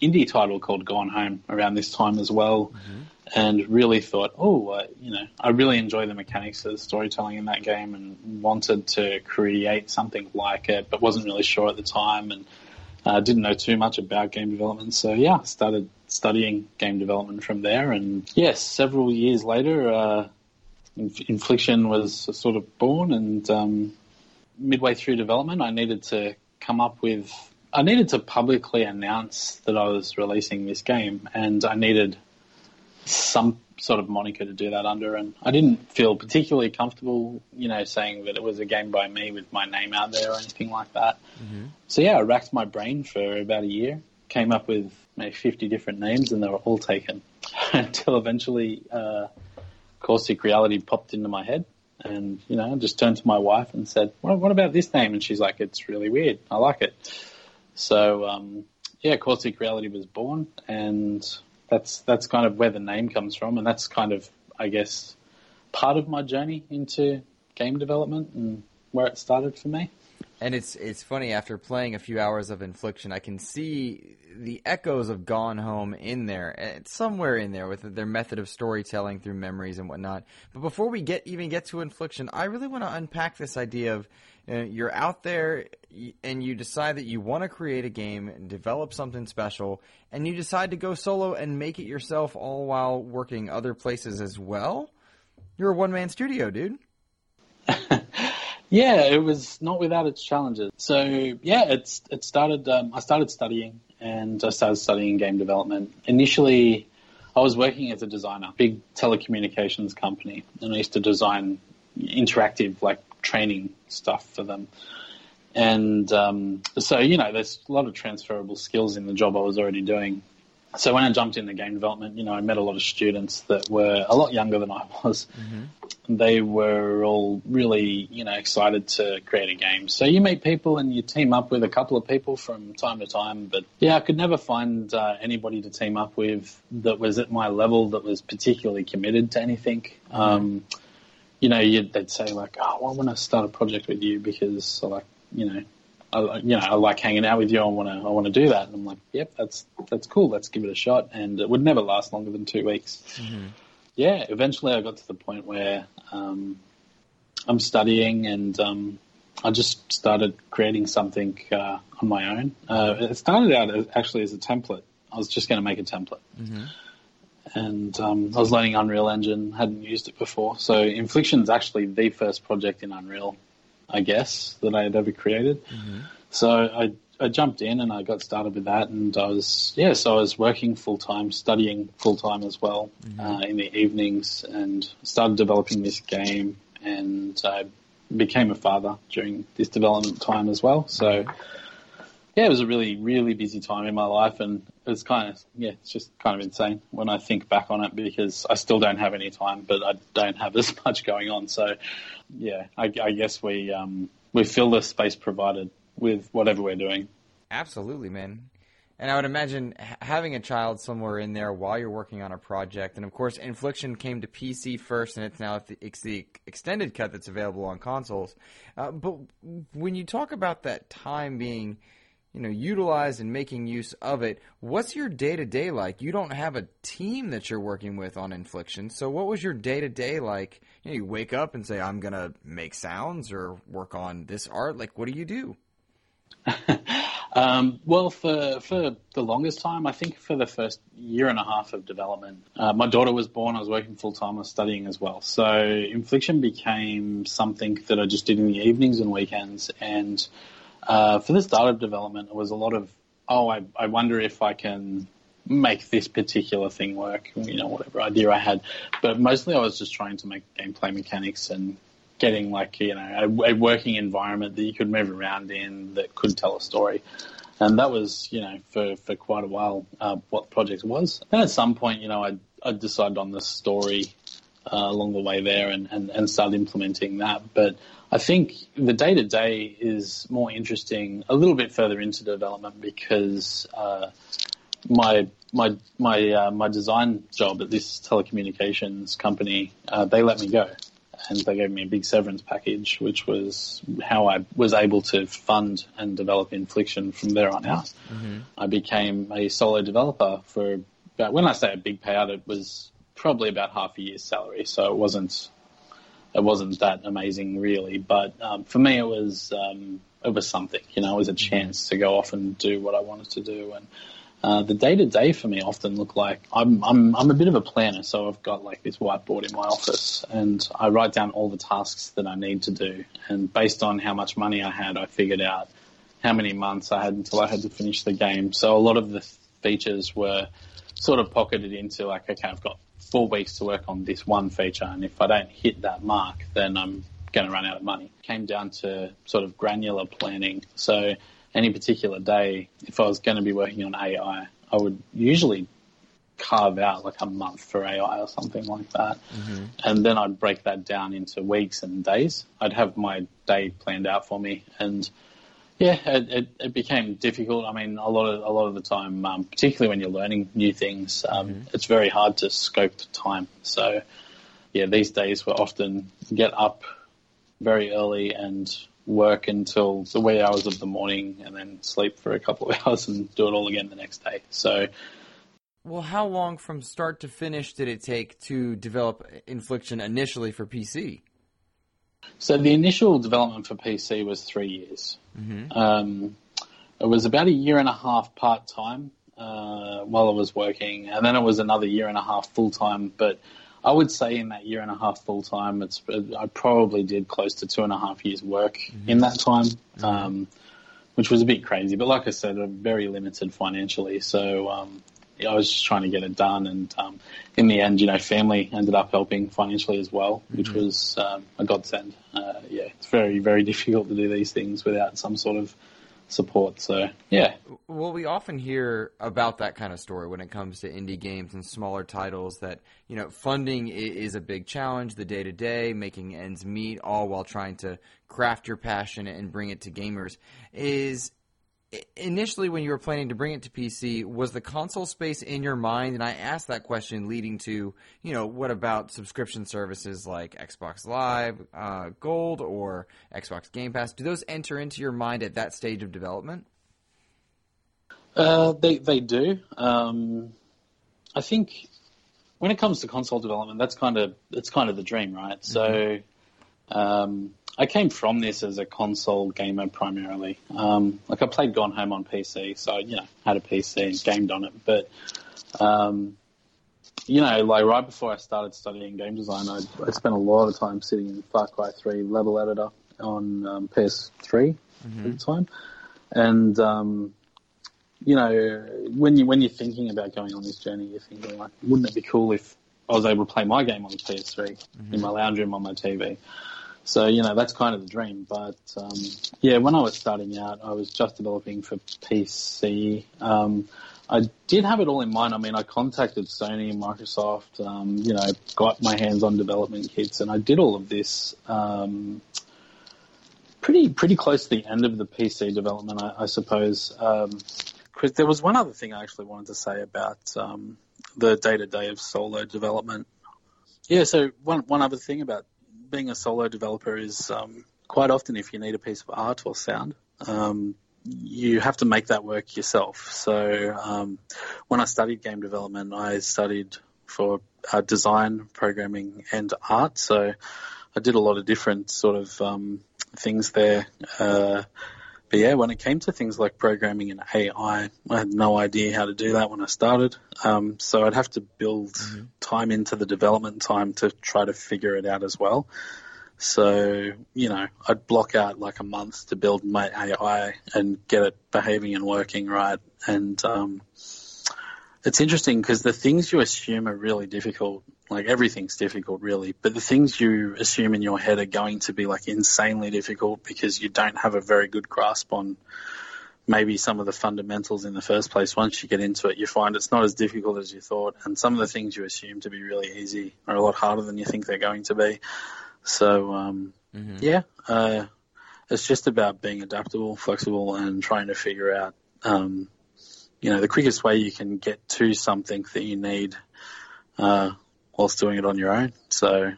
indie title called Gone Home around this time as well, mm-hmm. and really thought, oh, uh, you know, I really enjoy the mechanics of the storytelling in that game, and wanted to create something like it, but wasn't really sure at the time, and uh, didn't know too much about game development. So yeah, started studying game development from there, and yes, several years later, uh, Infliction was sort of born, and um, midway through development, I needed to come up with I needed to publicly announce that I was releasing this game, and I needed some sort of moniker to do that under. And I didn't feel particularly comfortable, you know, saying that it was a game by me with my name out there or anything like that. Mm-hmm. So yeah, I racked my brain for about a year, came up with maybe 50 different names, and they were all taken *laughs* until eventually uh, Caustic Reality popped into my head. And, you know, I just turned to my wife and said, what, what about this name? And she's like, it's really weird. I like it. So um, yeah, Caustic Reality was born, and that's that's kind of where the name comes from, and that's kind of I guess part of my journey into game development and where it started for me. And it's it's funny after playing a few hours of Infliction, I can see the echoes of Gone Home in there, it's somewhere in there with their method of storytelling through memories and whatnot. But before we get even get to Infliction, I really want to unpack this idea of uh, you're out there and you decide that you want to create a game and develop something special, and you decide to go solo and make it yourself, all while working other places as well. You're a one man studio, dude. *laughs* Yeah, it was not without its challenges. So yeah, it's it started. Um, I started studying, and I started studying game development. Initially, I was working as a designer, big telecommunications company, and I used to design interactive like training stuff for them. And um, so, you know, there's a lot of transferable skills in the job I was already doing. So when I jumped into game development, you know, I met a lot of students that were a lot younger than I was. Mm-hmm. They were all really, you know, excited to create a game. So you meet people and you team up with a couple of people from time to time. But yeah, I could never find uh, anybody to team up with that was at my level that was particularly committed to anything. Mm-hmm. Um, you know, they'd say like, "Oh, I want to start a project with you because I like, you know, I, you know, I like hanging out with you. I want to, I want to do that." And I'm like, "Yep, that's that's cool. Let's give it a shot." And it would never last longer than two weeks. Mm-hmm. Yeah, eventually I got to the point where um, I'm studying and um, I just started creating something uh, on my own. Uh, it started out as, actually as a template. I was just going to make a template. Mm-hmm and um, I was learning Unreal Engine, hadn't used it before. So Infliction is actually the first project in Unreal, I guess, that I had ever created. Mm-hmm. So I, I jumped in and I got started with that, and I was yeah, so I was working full time, studying full time as well mm-hmm. uh, in the evenings, and started developing this game, and I became a father during this development time as well. So yeah, it was a really, really busy time in my life, and it was kind of, yeah, it's just kind of insane when I think back on it because I still don't have any time, but I don't have *laughs* as much going on. So, yeah, I, I guess we um, we fill the space provided with whatever we're doing. Absolutely, man. And I would imagine having a child somewhere in there while you're working on a project, and of course, Infliction came to PC first, and it's now it's the extended cut that's available on consoles. Uh, but when you talk about that time being you know, utilize and making use of it. What's your day to day like? You don't have a team that you're working with on Infliction, so what was your day to day like? You, know, you wake up and say, "I'm gonna make sounds" or work on this art. Like, what do you do? *laughs* um, well, for for the longest time, I think for the first year and a half of development, uh, my daughter was born. I was working full time. I was studying as well. So Infliction became something that I just did in the evenings and weekends, and uh, for the startup development, it was a lot of, oh, I, I wonder if I can make this particular thing work, you know, whatever idea I had. But mostly I was just trying to make gameplay mechanics and getting like, you know, a, a working environment that you could move around in that could tell a story. And that was, you know, for, for quite a while, uh, what the project was. And at some point, you know, I, I decided on the story uh, along the way there and, and, and started implementing that. But I think the day to day is more interesting a little bit further into development because uh, my my my uh, my design job at this telecommunications company uh, they let me go and they gave me a big severance package, which was how I was able to fund and develop Infliction from there on out. Mm-hmm. I became a solo developer for about when I say a big payout, it was probably about half a year's salary, so it wasn't it wasn't that amazing really. But um, for me, it was um, it was something. You know, it was a chance to go off and do what I wanted to do. And uh, the day to day for me often look like I'm I'm I'm a bit of a planner, so I've got like this whiteboard in my office, and I write down all the tasks that I need to do. And based on how much money I had, I figured out how many months I had until I had to finish the game. So a lot of the features were sort of pocketed into like, okay, I've got four weeks to work on this one feature, and if I don't hit that mark, then I'm going to run out of money. It came down to sort of granular planning. So any particular day, if I was going to be working on AI, I would usually carve out like a month for AI or something like that. Mm-hmm. And then I'd break that down into weeks and days. I'd have my day planned out for me and yeah, it, it, it, became difficult. I mean, a lot of a lot of the time, um, particularly when you're learning new things, um, mm-hmm. it's very hard to scope the time. So, yeah, these days we often get up very early and work until the wee hours of the morning, and then sleep for a couple of *laughs* hours and do it all again the next day. So. Well, how long from start to finish did it take to develop Infliction initially for PC? So the initial development for PC was three years. Mm-hmm. Um, it was about a year and a half part time uh, while I was working, and then it was another year and a half full time. But I would say in that year and a half full time, it's I probably did close to two and a half years work mm-hmm. in that time, mm-hmm. um, which was a bit crazy. But like I said, I'm very limited financially, so um, I was just trying to get it done. And um, in the end, you know, family ended up helping financially as well, which mm-hmm. was um, a godsend. Uh, yeah, it's very, very *laughs* difficult to do these things without some sort of support. So yeah. Well, we often hear about that kind of story when it comes to indie games and smaller titles. That you know, funding is a big challenge, the day to day, making ends meet, all while trying to craft your passion and bring it to gamers. Is initially when you were planning to bring it to PC, was the console space in your mind? And I asked that question leading to, you know, what about subscription services like Xbox Live uh, Gold or Xbox Game Pass? Do those enter into your mind at that stage of development? Uh, they they do. Um, I think when it comes to console development, that's kind of that's kind of the dream, right? Mm-hmm. So. Um, I came from this as a console gamer primarily. Um, like I played Gone Home on PC, so you know had a PC and gamed on it. But um, you know, like right before I started studying game design, I, I spent a lot of time sitting in Far Cry 3 level editor on um, PS3 mm-hmm. at the time, and um, you know, when you when you're thinking about going on this journey, you're thinking like, wouldn't it be cool if I was able to play my game on the PS3 mm-hmm. in my lounge room on my TV? So, you know, that's kind of the dream. But, um, yeah, when I was starting out, I was just developing for PC. Um, I did have it all in mind. I mean, I contacted Sony and Microsoft, um, you know, got my hands on development kits, and I did all of this um, pretty pretty close to the end of the PC development, I, I suppose. Um, Chris, there was one other thing I actually wanted to say about um, the day to day of solo development. Yeah, so one one other thing about being a solo developer is um, quite often if you need a piece of art or sound, um, you have to make that work yourself. So um, when I studied game development, I studied for uh, design, programming, and art. So I did a lot of different sort of um, things there. Uh, but yeah, when it came to things like programming and AI, I had no idea how to do that when I started. Um, so I'd have to build mm-hmm. time into the development time to try to figure it out as well. So, you know, I'd block out like a month to build my AI and get it behaving and working right. And, um, it's interesting because the things you assume are really difficult, like everything's difficult really, but the things you assume in your head are going to be like insanely difficult because you don't have a very good grasp on maybe some of the fundamentals in the first place. Once you get into it, you find it's not as difficult as you thought, and some of the things you assume to be really easy are a lot harder than you think they're going to be. So, um, mm-hmm. yeah, uh, it's just about being adaptable, flexible, and trying to figure out um, you know, the quickest way you can get to something that you need uh, whilst doing it on your own. So,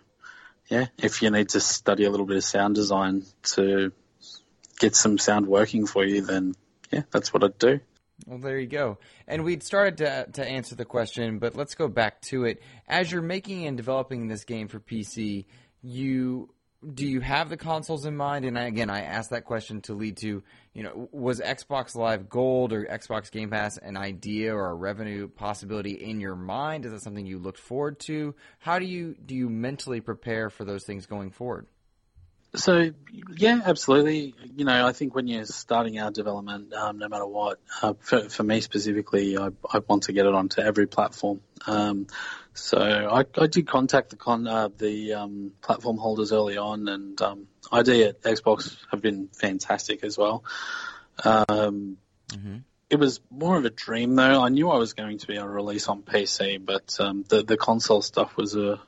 yeah, if you need to study a little bit of sound design to get some sound working for you, then yeah, that's what I'd do. Well, there you go. And we'd started to, to answer the question, but let's go back to it. As you're making and developing this game for PC, you do you have the consoles in mind? And I, again, I asked that question to lead to, you know, was Xbox Live Gold or Xbox Game Pass an idea or a revenue possibility in your mind? Is that something you looked forward to? How do you do you mentally prepare for those things going forward? So yeah, absolutely. You know, I think when you're starting out development, um, no matter what, uh, for, for me specifically, I, I want to get it onto every platform. Um, so I, I did contact the con, uh, the um, platform holders early on, and um, ID at Xbox have been fantastic as well. Um, mm-hmm. It was more of a dream, though. I knew I was going to be able to release on PC, but um, the the console stuff was a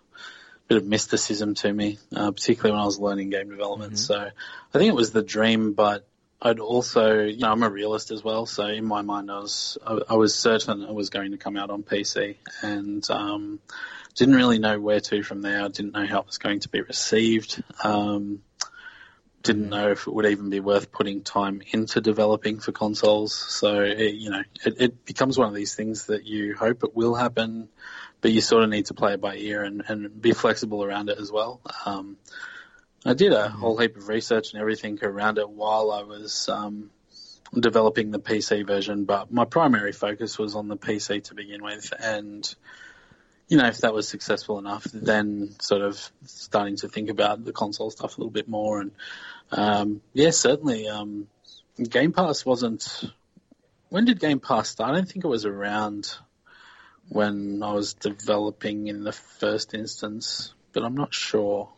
bit of mysticism to me, uh, particularly when I was learning game development. Mm-hmm. So I think it was the dream, but I'd also, you know, I'm a realist as well. So in my mind, I was, I, I was certain it was going to come out on PC and, um, didn't really know where to from there. I didn't know how it was going to be received. Um, didn't mm-hmm. know if it would even be worth putting time into developing for consoles. So, it, you know, it, it becomes one of these things that you hope it will happen, but you sort of need to play it by ear and, and be flexible around it as well. Um, I did a mm-hmm. whole heap of research and everything around it while I was um, developing the PC version, but my primary focus was on the PC to begin with, and you know, if that was successful enough, then sort of starting to think about the console stuff a little bit more. And um, yeah, certainly, um, Game Pass wasn't. When did Game Pass start? I don't think it was around when I was developing in the first instance, but I'm not sure.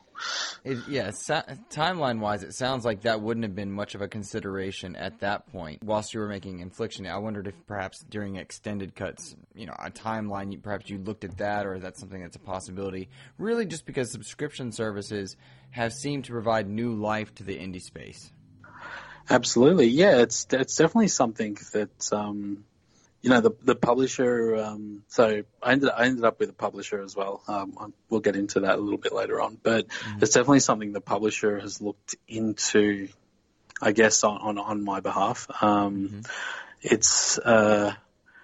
It, yeah, sa- timeline wise, it sounds like that wouldn't have been much of a consideration at that point. Whilst you were making Infliction, I wondered if perhaps during extended cuts, you know, a timeline, perhaps you looked at that, or is that something that's a possibility. Really, just because subscription services have seemed to provide new life to the indie space. Absolutely, yeah, it's it's definitely something that um, you know the the publisher. Um, so I ended I ended up with a publisher as well. Um, we'll get into that a little bit later on, but mm-hmm. it's definitely something the publisher has looked into. I guess on on, on my behalf, um, mm-hmm. it's uh,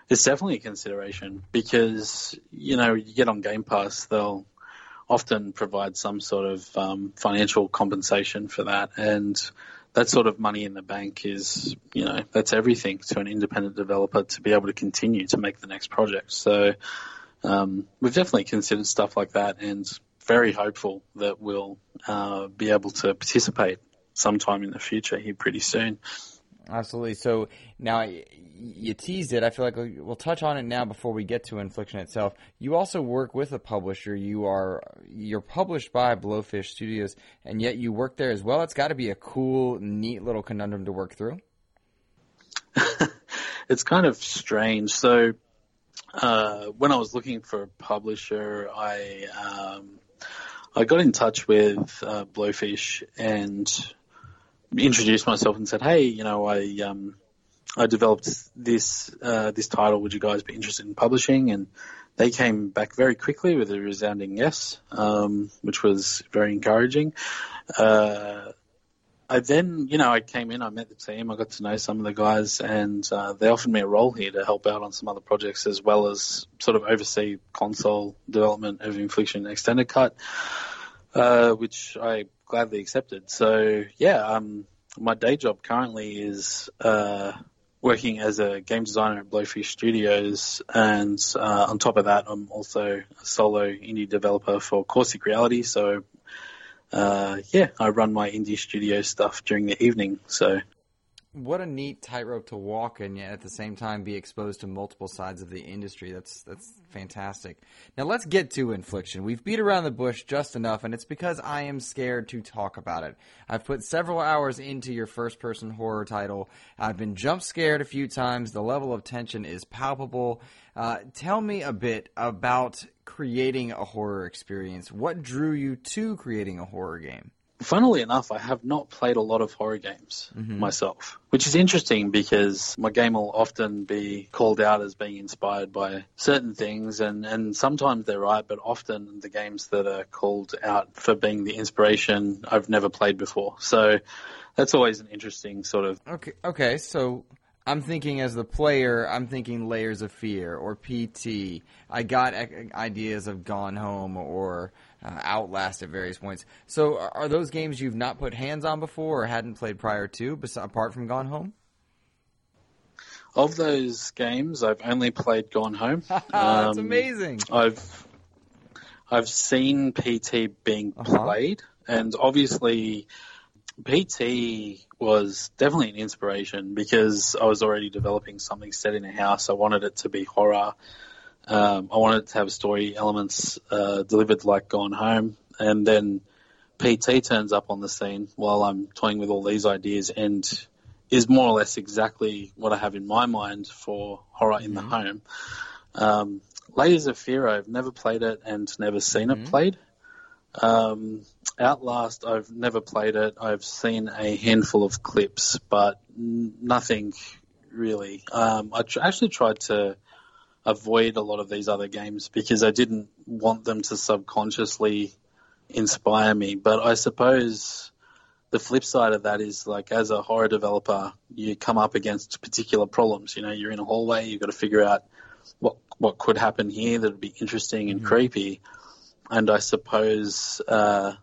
it's definitely a consideration because you know you get on Game Pass, they'll often provide some sort of um, financial compensation for that, and that sort of money in the bank is, you know, that's everything to an independent developer to be able to continue to make the next project. So um, we've definitely considered stuff like that, and very hopeful that we'll uh, be able to participate sometime in the future here pretty soon. Absolutely. So now you teased it. I feel like we'll touch on it now before we get to Infliction itself. You also work with a publisher. You are you're published by Blowfish Studios, and yet you work there as well. It's got to be a cool, neat little conundrum to work through. *laughs* it's kind of strange. So uh, when I was looking for a publisher, I um, I got in touch with uh, Blowfish and introduced myself and said, "Hey, you know, I um, I developed this uh, this title. Would you guys be interested in publishing?" And they came back very quickly with a resounding yes, um, which was very encouraging. Uh, I then, you know, I came in, I met the team, I got to know some of the guys, and uh, they offered me a role here to help out on some other projects as well as sort of oversee console development of Infliction Extended Cut, uh, which I gladly accepted. So yeah, um, my day job currently is uh, working as a game designer at Blowfish Studios, and uh, on top of that, I'm also a solo indie developer for Caustic Reality. So uh, yeah, I run my indie studio stuff during the evening. So what a neat tightrope to walk and yet at the same time be exposed to multiple sides of the industry. That's that's fantastic. Now let's get to Infliction. We've beat around the bush just enough, and it's because I am scared to talk about it. I've put several hours into your first person horror title. I've been jump scared a few times. The level of tension is palpable. Uh, tell me a bit about creating a horror experience. What drew you to creating a horror game? Funnily enough, I have not played a lot of horror games mm-hmm. myself, which is interesting because my game will often be called out as being inspired by certain things, and, and sometimes they're right, but often the games that are called out for being the inspiration I've never played before. So that's always an interesting sort of. Okay, okay, so I'm thinking as the player, I'm thinking Layers of Fear or PT. I got ideas of Gone Home or uh, Outlast at various points. So, are those games you've not put hands on before or hadn't played prior to, apart from Gone Home? Of those games, I've only played Gone Home. *laughs* That's um, amazing. I've I've seen PT being uh-huh. played, and obviously, PT was definitely an inspiration because I was already developing something set in a house. I wanted it to be horror. Um, I wanted to have story elements uh, delivered like Gone Home, and then PT turns up on the scene while I'm toying with all these ideas and is more or less exactly what I have in my mind for horror in mm-hmm. the home. Um, Layers of Fear, I've never played it and never seen mm-hmm. it played. Um, Outlast, I've never played it. I've seen a handful of clips, but n- nothing really. Um, I tr- actually tried to avoid a lot of these other games because I didn't want them to subconsciously inspire me. But I suppose the flip side of that is like as a horror developer, you come up against particular problems. You know, you're in a hallway, you've got to figure out what what could happen here that would be interesting and mm-hmm. creepy. And I suppose uh,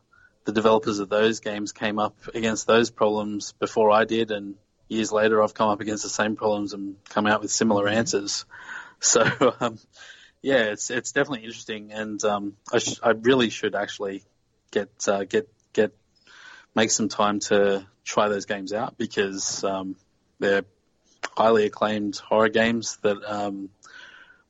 the developers of those games came up against those problems before I did, and years later I've come up against the same problems and come out with similar mm-hmm. answers. So *laughs* um, yeah, it's it's definitely interesting, and um, I, sh- I really should actually get uh, get get make some time to try those games out because um, they're highly acclaimed horror games that um,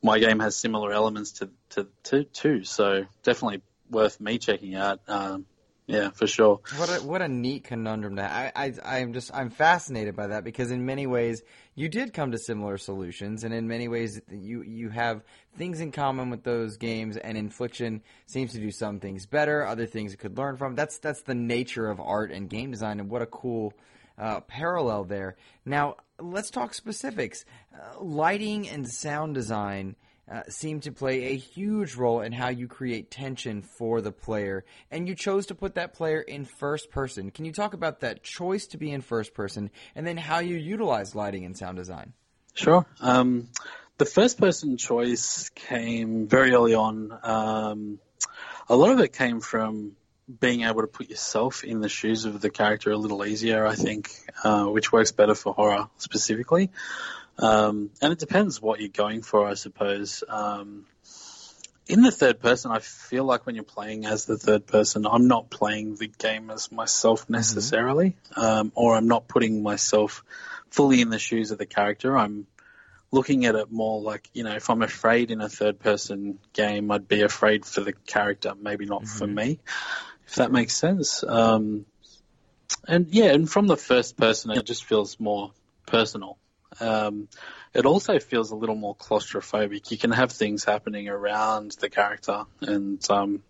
my game has similar elements to to, to too. So definitely worth me checking out. Um, yeah, for sure. What a what a neat conundrum to I, I I'm just I'm fascinated by that because in many ways you did come to similar solutions and in many ways you you have things in common with those games and Infliction seems to do some things better, other things it could learn from. That's that's the nature of art and game design and what a cool uh, parallel there. Now let's talk specifics. Uh, lighting and sound design uh, seem to play a huge role in how you create tension for the player. And you chose to put that player in first person. Can you talk about that choice to be in first person and then how you utilize lighting and sound design? Sure. Um, the first person choice came very early on. Um, a lot of it came from being able to put yourself in the shoes of the character a little easier, I think, uh, which works better for horror specifically. Um, and it depends what you're going for, I suppose. Um, in the third person, I feel like when you're playing as the third person, I'm not playing the game as myself mm-hmm. necessarily, mm-hmm. um, or I'm not putting myself fully in the shoes of the character. I'm looking at it more like, you know, if I'm afraid in a third person game, I'd be afraid for the character, maybe not mm-hmm. for me, if that makes sense. Um, and yeah, and from the first person, it just feels more personal. Um, it also feels a little more claustrophobic. You can have things happening around the character, and um,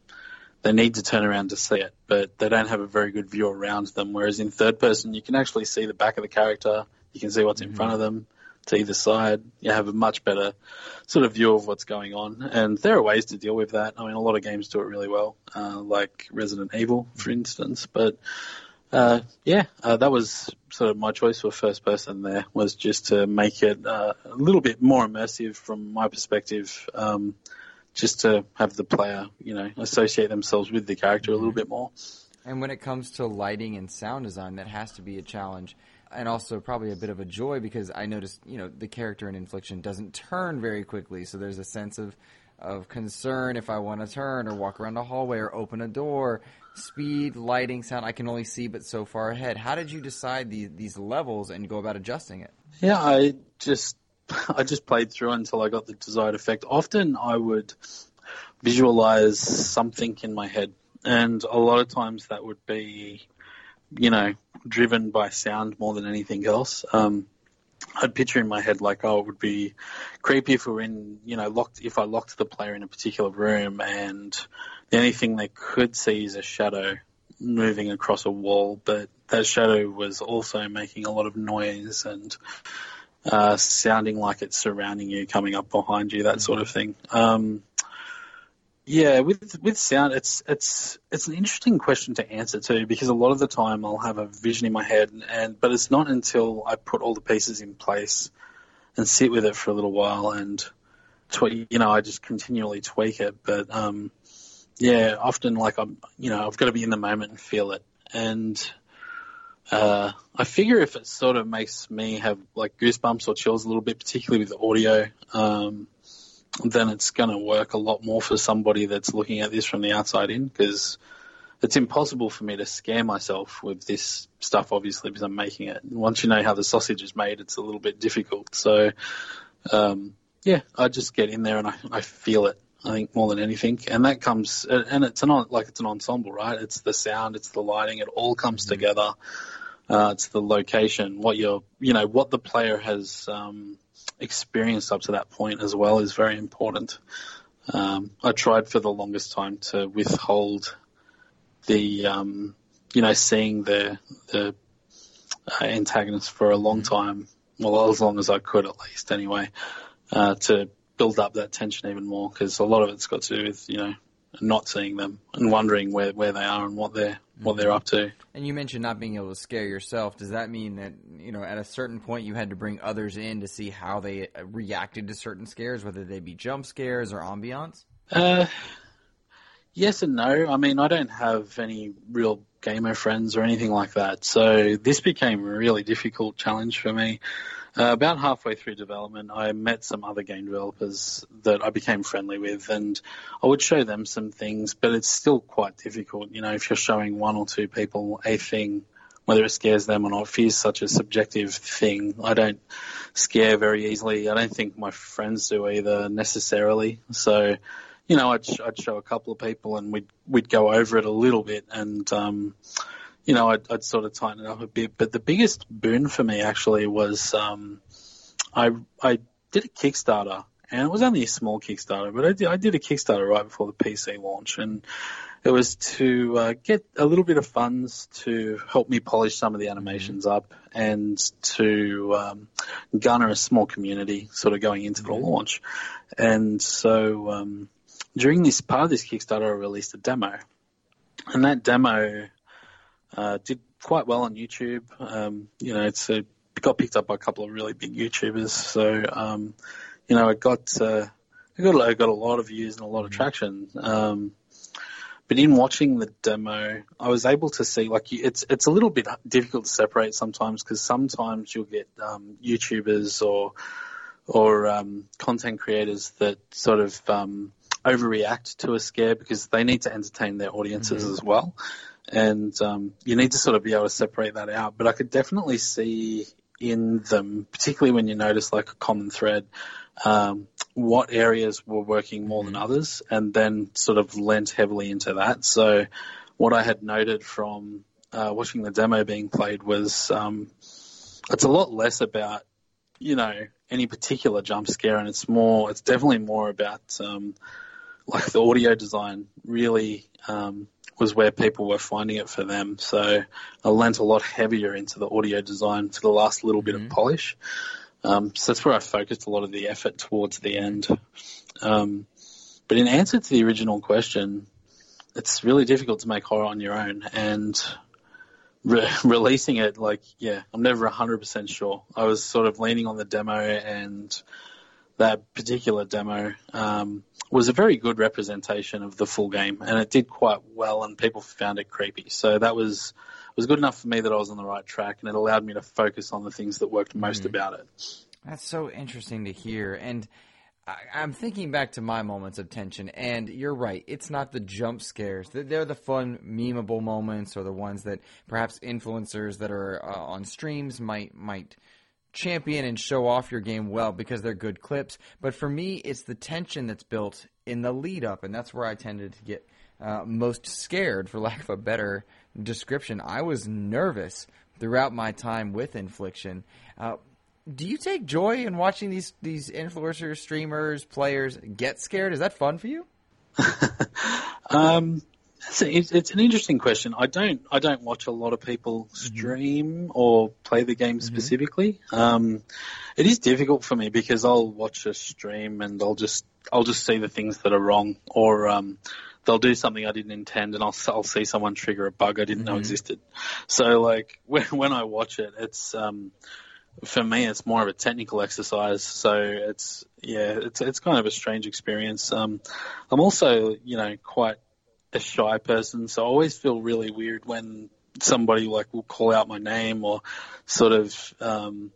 they need to turn around to see it, but they don't have a very good view around them. Whereas in third person, you can actually see the back of the character. You can see what's in mm-hmm. front of them to either side. You have a much better sort of view of what's going on, and there are ways to deal with that. I mean, a lot of games do it really well, uh, like Resident Evil, for instance. But uh, yeah, uh, that was sort of my choice for first person. There was just to make it uh, a little bit more immersive from my perspective, um, just to have the player, you know, associate themselves with the character a little bit more. And when it comes to lighting and sound design, that has to be a challenge, and also probably a bit of a joy because I noticed, you know, the character in Infliction doesn't turn very quickly, so there's a sense of of concern if I want to turn or walk around a hallway or open a door speed, lighting, sound. I can only see but so far ahead. How did you decide these these levels and go about adjusting it? Yeah, I just *laughs* I just played through until I got the desired effect. Often I would visualize something in my head, and a lot of times that would be, you know, driven by sound more than anything else. Um, I'd picture in my head like, oh, it would be creepy if we are in, you know, locked if I locked the player in a particular room and the only thing they could see is a shadow moving across a wall, but that shadow was also making a lot of noise and uh, sounding like it's surrounding you, coming up behind you, that sort of thing. Um, yeah, with with sound, it's it's it's an interesting question to answer too, because a lot of the time I'll have a vision in my head, and but it's not until I put all the pieces in place and sit with it for a little while, and tw- you know I just continually tweak it. But um, yeah, often like I'm, you know, I've got to be in the moment and feel it, and uh, I figure if it sort of makes me have like goosebumps or chills a little bit, particularly with audio. Um, then it's going to work a lot more for somebody that's looking at this from the outside in because it's impossible for me to scare myself with this stuff, obviously, because I'm making it. And once you know how the sausage is made, it's a little bit difficult. So, um, yeah, I just get in there and I, I feel it. I think more than anything, and that comes, and it's an like it's an ensemble, right? It's the sound, it's the lighting, it all comes mm-hmm. together. Uh, it's the location, what you're, you know, what the player has um, experience up to that point as well is very important. Um, I tried for the longest time to withhold the, um, you know, seeing the the uh, antagonist for a long mm-hmm. time, well, as long as I could at least, anyway, uh, to build up that tension even more because a lot of it's got to do with you know not seeing them and wondering where, where they are and what they're what they're up to. And you mentioned not being able to scare yourself. Does that mean that you know at a certain point you had to bring others in to see how they uh, reacted to certain scares, whether they be jump scares or ambiance? Uh, yes and no. I mean, I don't have any real gamer friends or anything like that, so this became a really difficult challenge for me. Uh, about halfway through development, I met some other game developers that I became friendly with, and I would show them some things, but it's still quite difficult. You know, if you're showing one or two people a thing whether it scares them or not. Fear is such a subjective thing. I don't scare very easily. I don't think my friends do either necessarily. So, you know, I'd, I'd show a couple of people and we'd we'd go over it a little bit and. Um, you know, I'd, I'd, sort of tighten it up a bit. But the biggest boon for me actually was um, I I did a Kickstarter, and it was only a small Kickstarter, but I did I did a Kickstarter right before the PC launch, and it was to uh, get a little bit of funds to help me polish some of the animations up and to um, garner a small community sort of going into the mm-hmm. launch. And so um, during this part of this Kickstarter, I released a demo, and that demo uh, did quite well on YouTube. Um, you know, it's a, it got picked up by a couple of really big YouTubers, so um, you know, it got uh, it got it got a lot of views and a lot of mm-hmm. traction. Um, but in watching the demo, I was able to see like it's it's a little bit difficult to separate sometimes because sometimes you'll get um, YouTubers or or um, content creators that sort of um, overreact to a scare because they need to entertain their audiences mm-hmm. as well, and um, you need to sort of be able to separate that out. But I could definitely see in them, particularly when you notice like a common thread, um, what areas were working more than mm-hmm. others, and then sort of lent heavily into that. So, what I had noted from uh, watching the demo being played was um, it's a lot less about you know any particular jump scare, and it's more it's definitely more about um, like the audio design really um, was where people were finding it for them. So I lent a lot heavier into the audio design for the last little bit mm-hmm. of polish. Um, so that's where I focused a lot of the effort towards the end. Um, but in answer to the original question, it's really difficult to make horror on your own and re- *laughs* releasing it like, yeah, I'm never 100% sure. I was sort of leaning on the demo and that particular demo um, was a very good representation of the full game and it did quite well and people found it creepy. So that was was good enough for me that I was on the right track, and it allowed me to focus on the things that worked most mm. about it. That's so interesting to hear, and. I, am thinking back to my moments of tension, and you're right. It's not the jump scares. They're the fun, memeable moments, or the ones that perhaps influencers that are uh, on streams might might champion and show off your game well because they're good clips. But for me, it's the tension that's built in the lead up, and that's where I tended to get uh, most scared, for *laughs* lack of a better description. I was nervous throughout my time with Infliction. Uh, do you take joy in watching these these influencers, streamers, players get scared? Is that fun for you? *laughs* um, it's, it's, an interesting question. I don't I don't watch a lot of people mm-hmm. stream mm-hmm. or play the game mm-hmm. specifically. Um, it is difficult for me because I'll watch a stream and I'll just I'll just see the things that are wrong or um, they'll do something I didn't intend, and I'll I'll see someone trigger a bug I didn't mm-hmm. know existed. So like *laughs* when when I watch it, it's um, for me it's more of a technical exercise. So it's yeah, it's it's kind of a strange experience. Um, I'm also you know quite a shy person, so I always feel really weird when somebody like will call out my name or sort of um,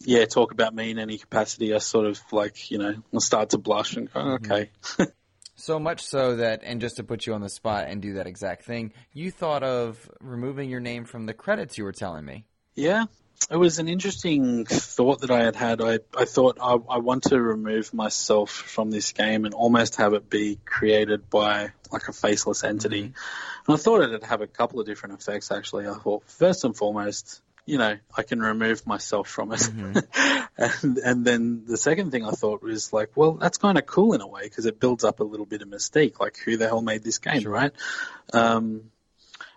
yeah talk about me in any capacity. I sort of like you know I start to blush and go mm-hmm. okay. *laughs* So much so that, and just to put you on the spot and do that exact thing, you thought of removing your name from the credits you were telling me. Yeah, it was an interesting thought that I had had. I, I thought I, I want to remove myself from this game and almost have it be created by like a faceless entity. Mm-hmm. And I thought it'd have a couple of different effects actually. I thought first and foremost, you know, I can remove myself from it. Mm-hmm. *laughs* and, and then the second thing I thought was like, well, that's kind of cool in a way because it builds up a little bit of mystique. Like, who the hell made this game, sure. right? Um,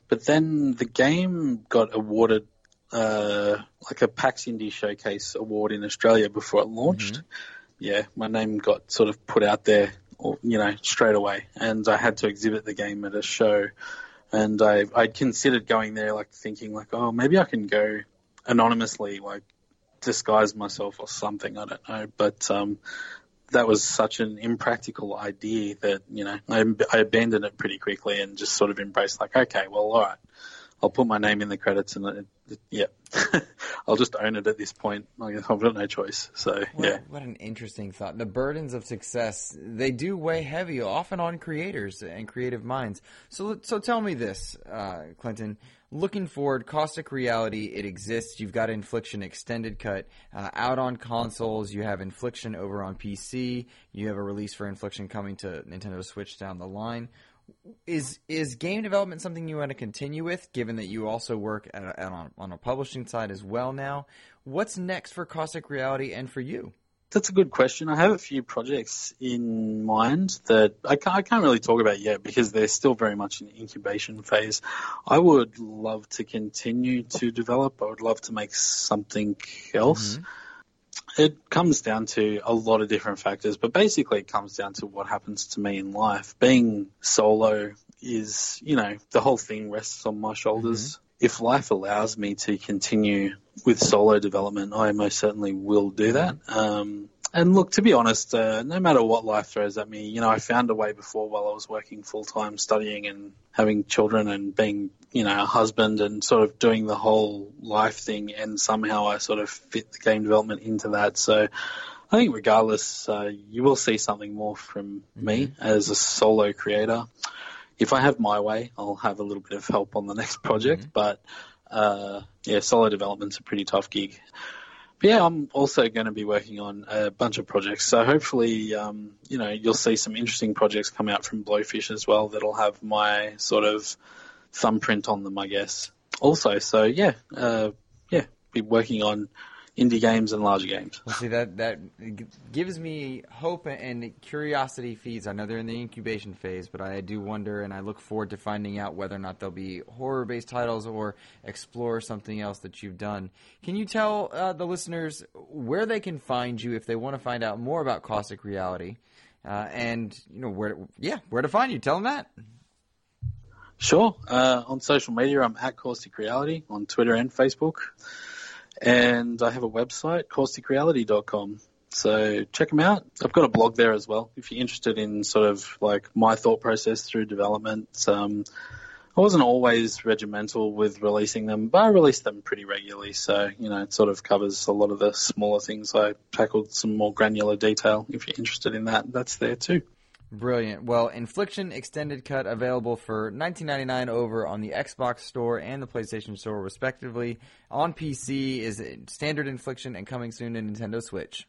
but then the game got awarded uh, like a PAX Indie Showcase award in Australia before it launched. Mm-hmm. Yeah, my name got sort of put out there, you know, straight away, and I had to exhibit the game at a show and I I'd considered going there, like thinking like, oh, maybe I can go anonymously, like disguise myself or something. I don't know, but um, that was such an impractical idea that you know I, I abandoned it pretty quickly and just sort of embraced like, okay, well, all right, I'll put my name in the credits and it, it, yeah, *laughs* I'll just own it at this point. I've got no choice. So what, yeah. What an interesting thought. The burdens of success they do weigh heavy, often on creators and creative minds. So so tell me this, uh, Clinton. looking forward, Caustic Reality, it exists. You've got Infliction Extended Cut uh, out on consoles. You have Infliction over on PC. You have a release for Infliction coming to Nintendo Switch down the line. Is is game development something you want to continue with, given that you also work at, at on, on a publishing side as well now? What's next for Caustic Reality and for you? That's a good question. I have a few projects in mind that I can't, I can't, really talk about yet because they're still very much in incubation phase. I would love to continue to develop. I would love to make something else. Mm-hmm. It comes down to a lot of different factors, but basically it comes down to what happens to me in life. Being solo is, you know, the whole thing rests on my shoulders. Mm-hmm if life allows me to continue with solo development, I most certainly will do that. Um, and look, to be honest, uh, no matter what life throws at me, you know, I found a way before while I was working full time, studying and having children and being, you know, a husband and sort of doing the whole life thing. And somehow I sort of fit the game development into that. So I think regardless, uh, you will see something more from me mm-hmm. as a solo creator if I have my way, I'll have a little bit of help on the *laughs* next project. Mm-hmm. But uh, yeah, solo development's a pretty tough gig. Yeah, I'm also going to be working on a bunch of projects. So hopefully, um, you know, you'll see some interesting projects come out from Blowfish as well that'll have my sort of thumbprint on them, I guess. Also, so yeah, uh, yeah, be working on indie games and larger games. Well, see that that gives me hope and curiosity feeds. I know they're in the incubation phase, but I do wonder, and I look forward to finding out whether or not they'll be horror-based titles or explore something else that you've done. Can you tell uh, the listeners where they can find you if they want to find out more about Caustic Reality, uh, and you know where, yeah, where to find you? Tell them that. Sure. Uh, on social media, I'm at Caustic Reality on Twitter and Facebook. And I have a website, causticreality.com. So check them out. I've got a blog there as well. If you're interested in sort of like my thought process through development, um, I wasn't always regimental with releasing them, but I release them pretty regularly. So, you know, it sort of covers a lot of the smaller things. I tackled some more granular detail. If you're interested in that, that's there too. Brilliant. Well, Infliction Extended Cut available for 19.99 over on the Xbox Store and the PlayStation Store, respectively. On PC is Standard Infliction and coming soon to Nintendo Switch.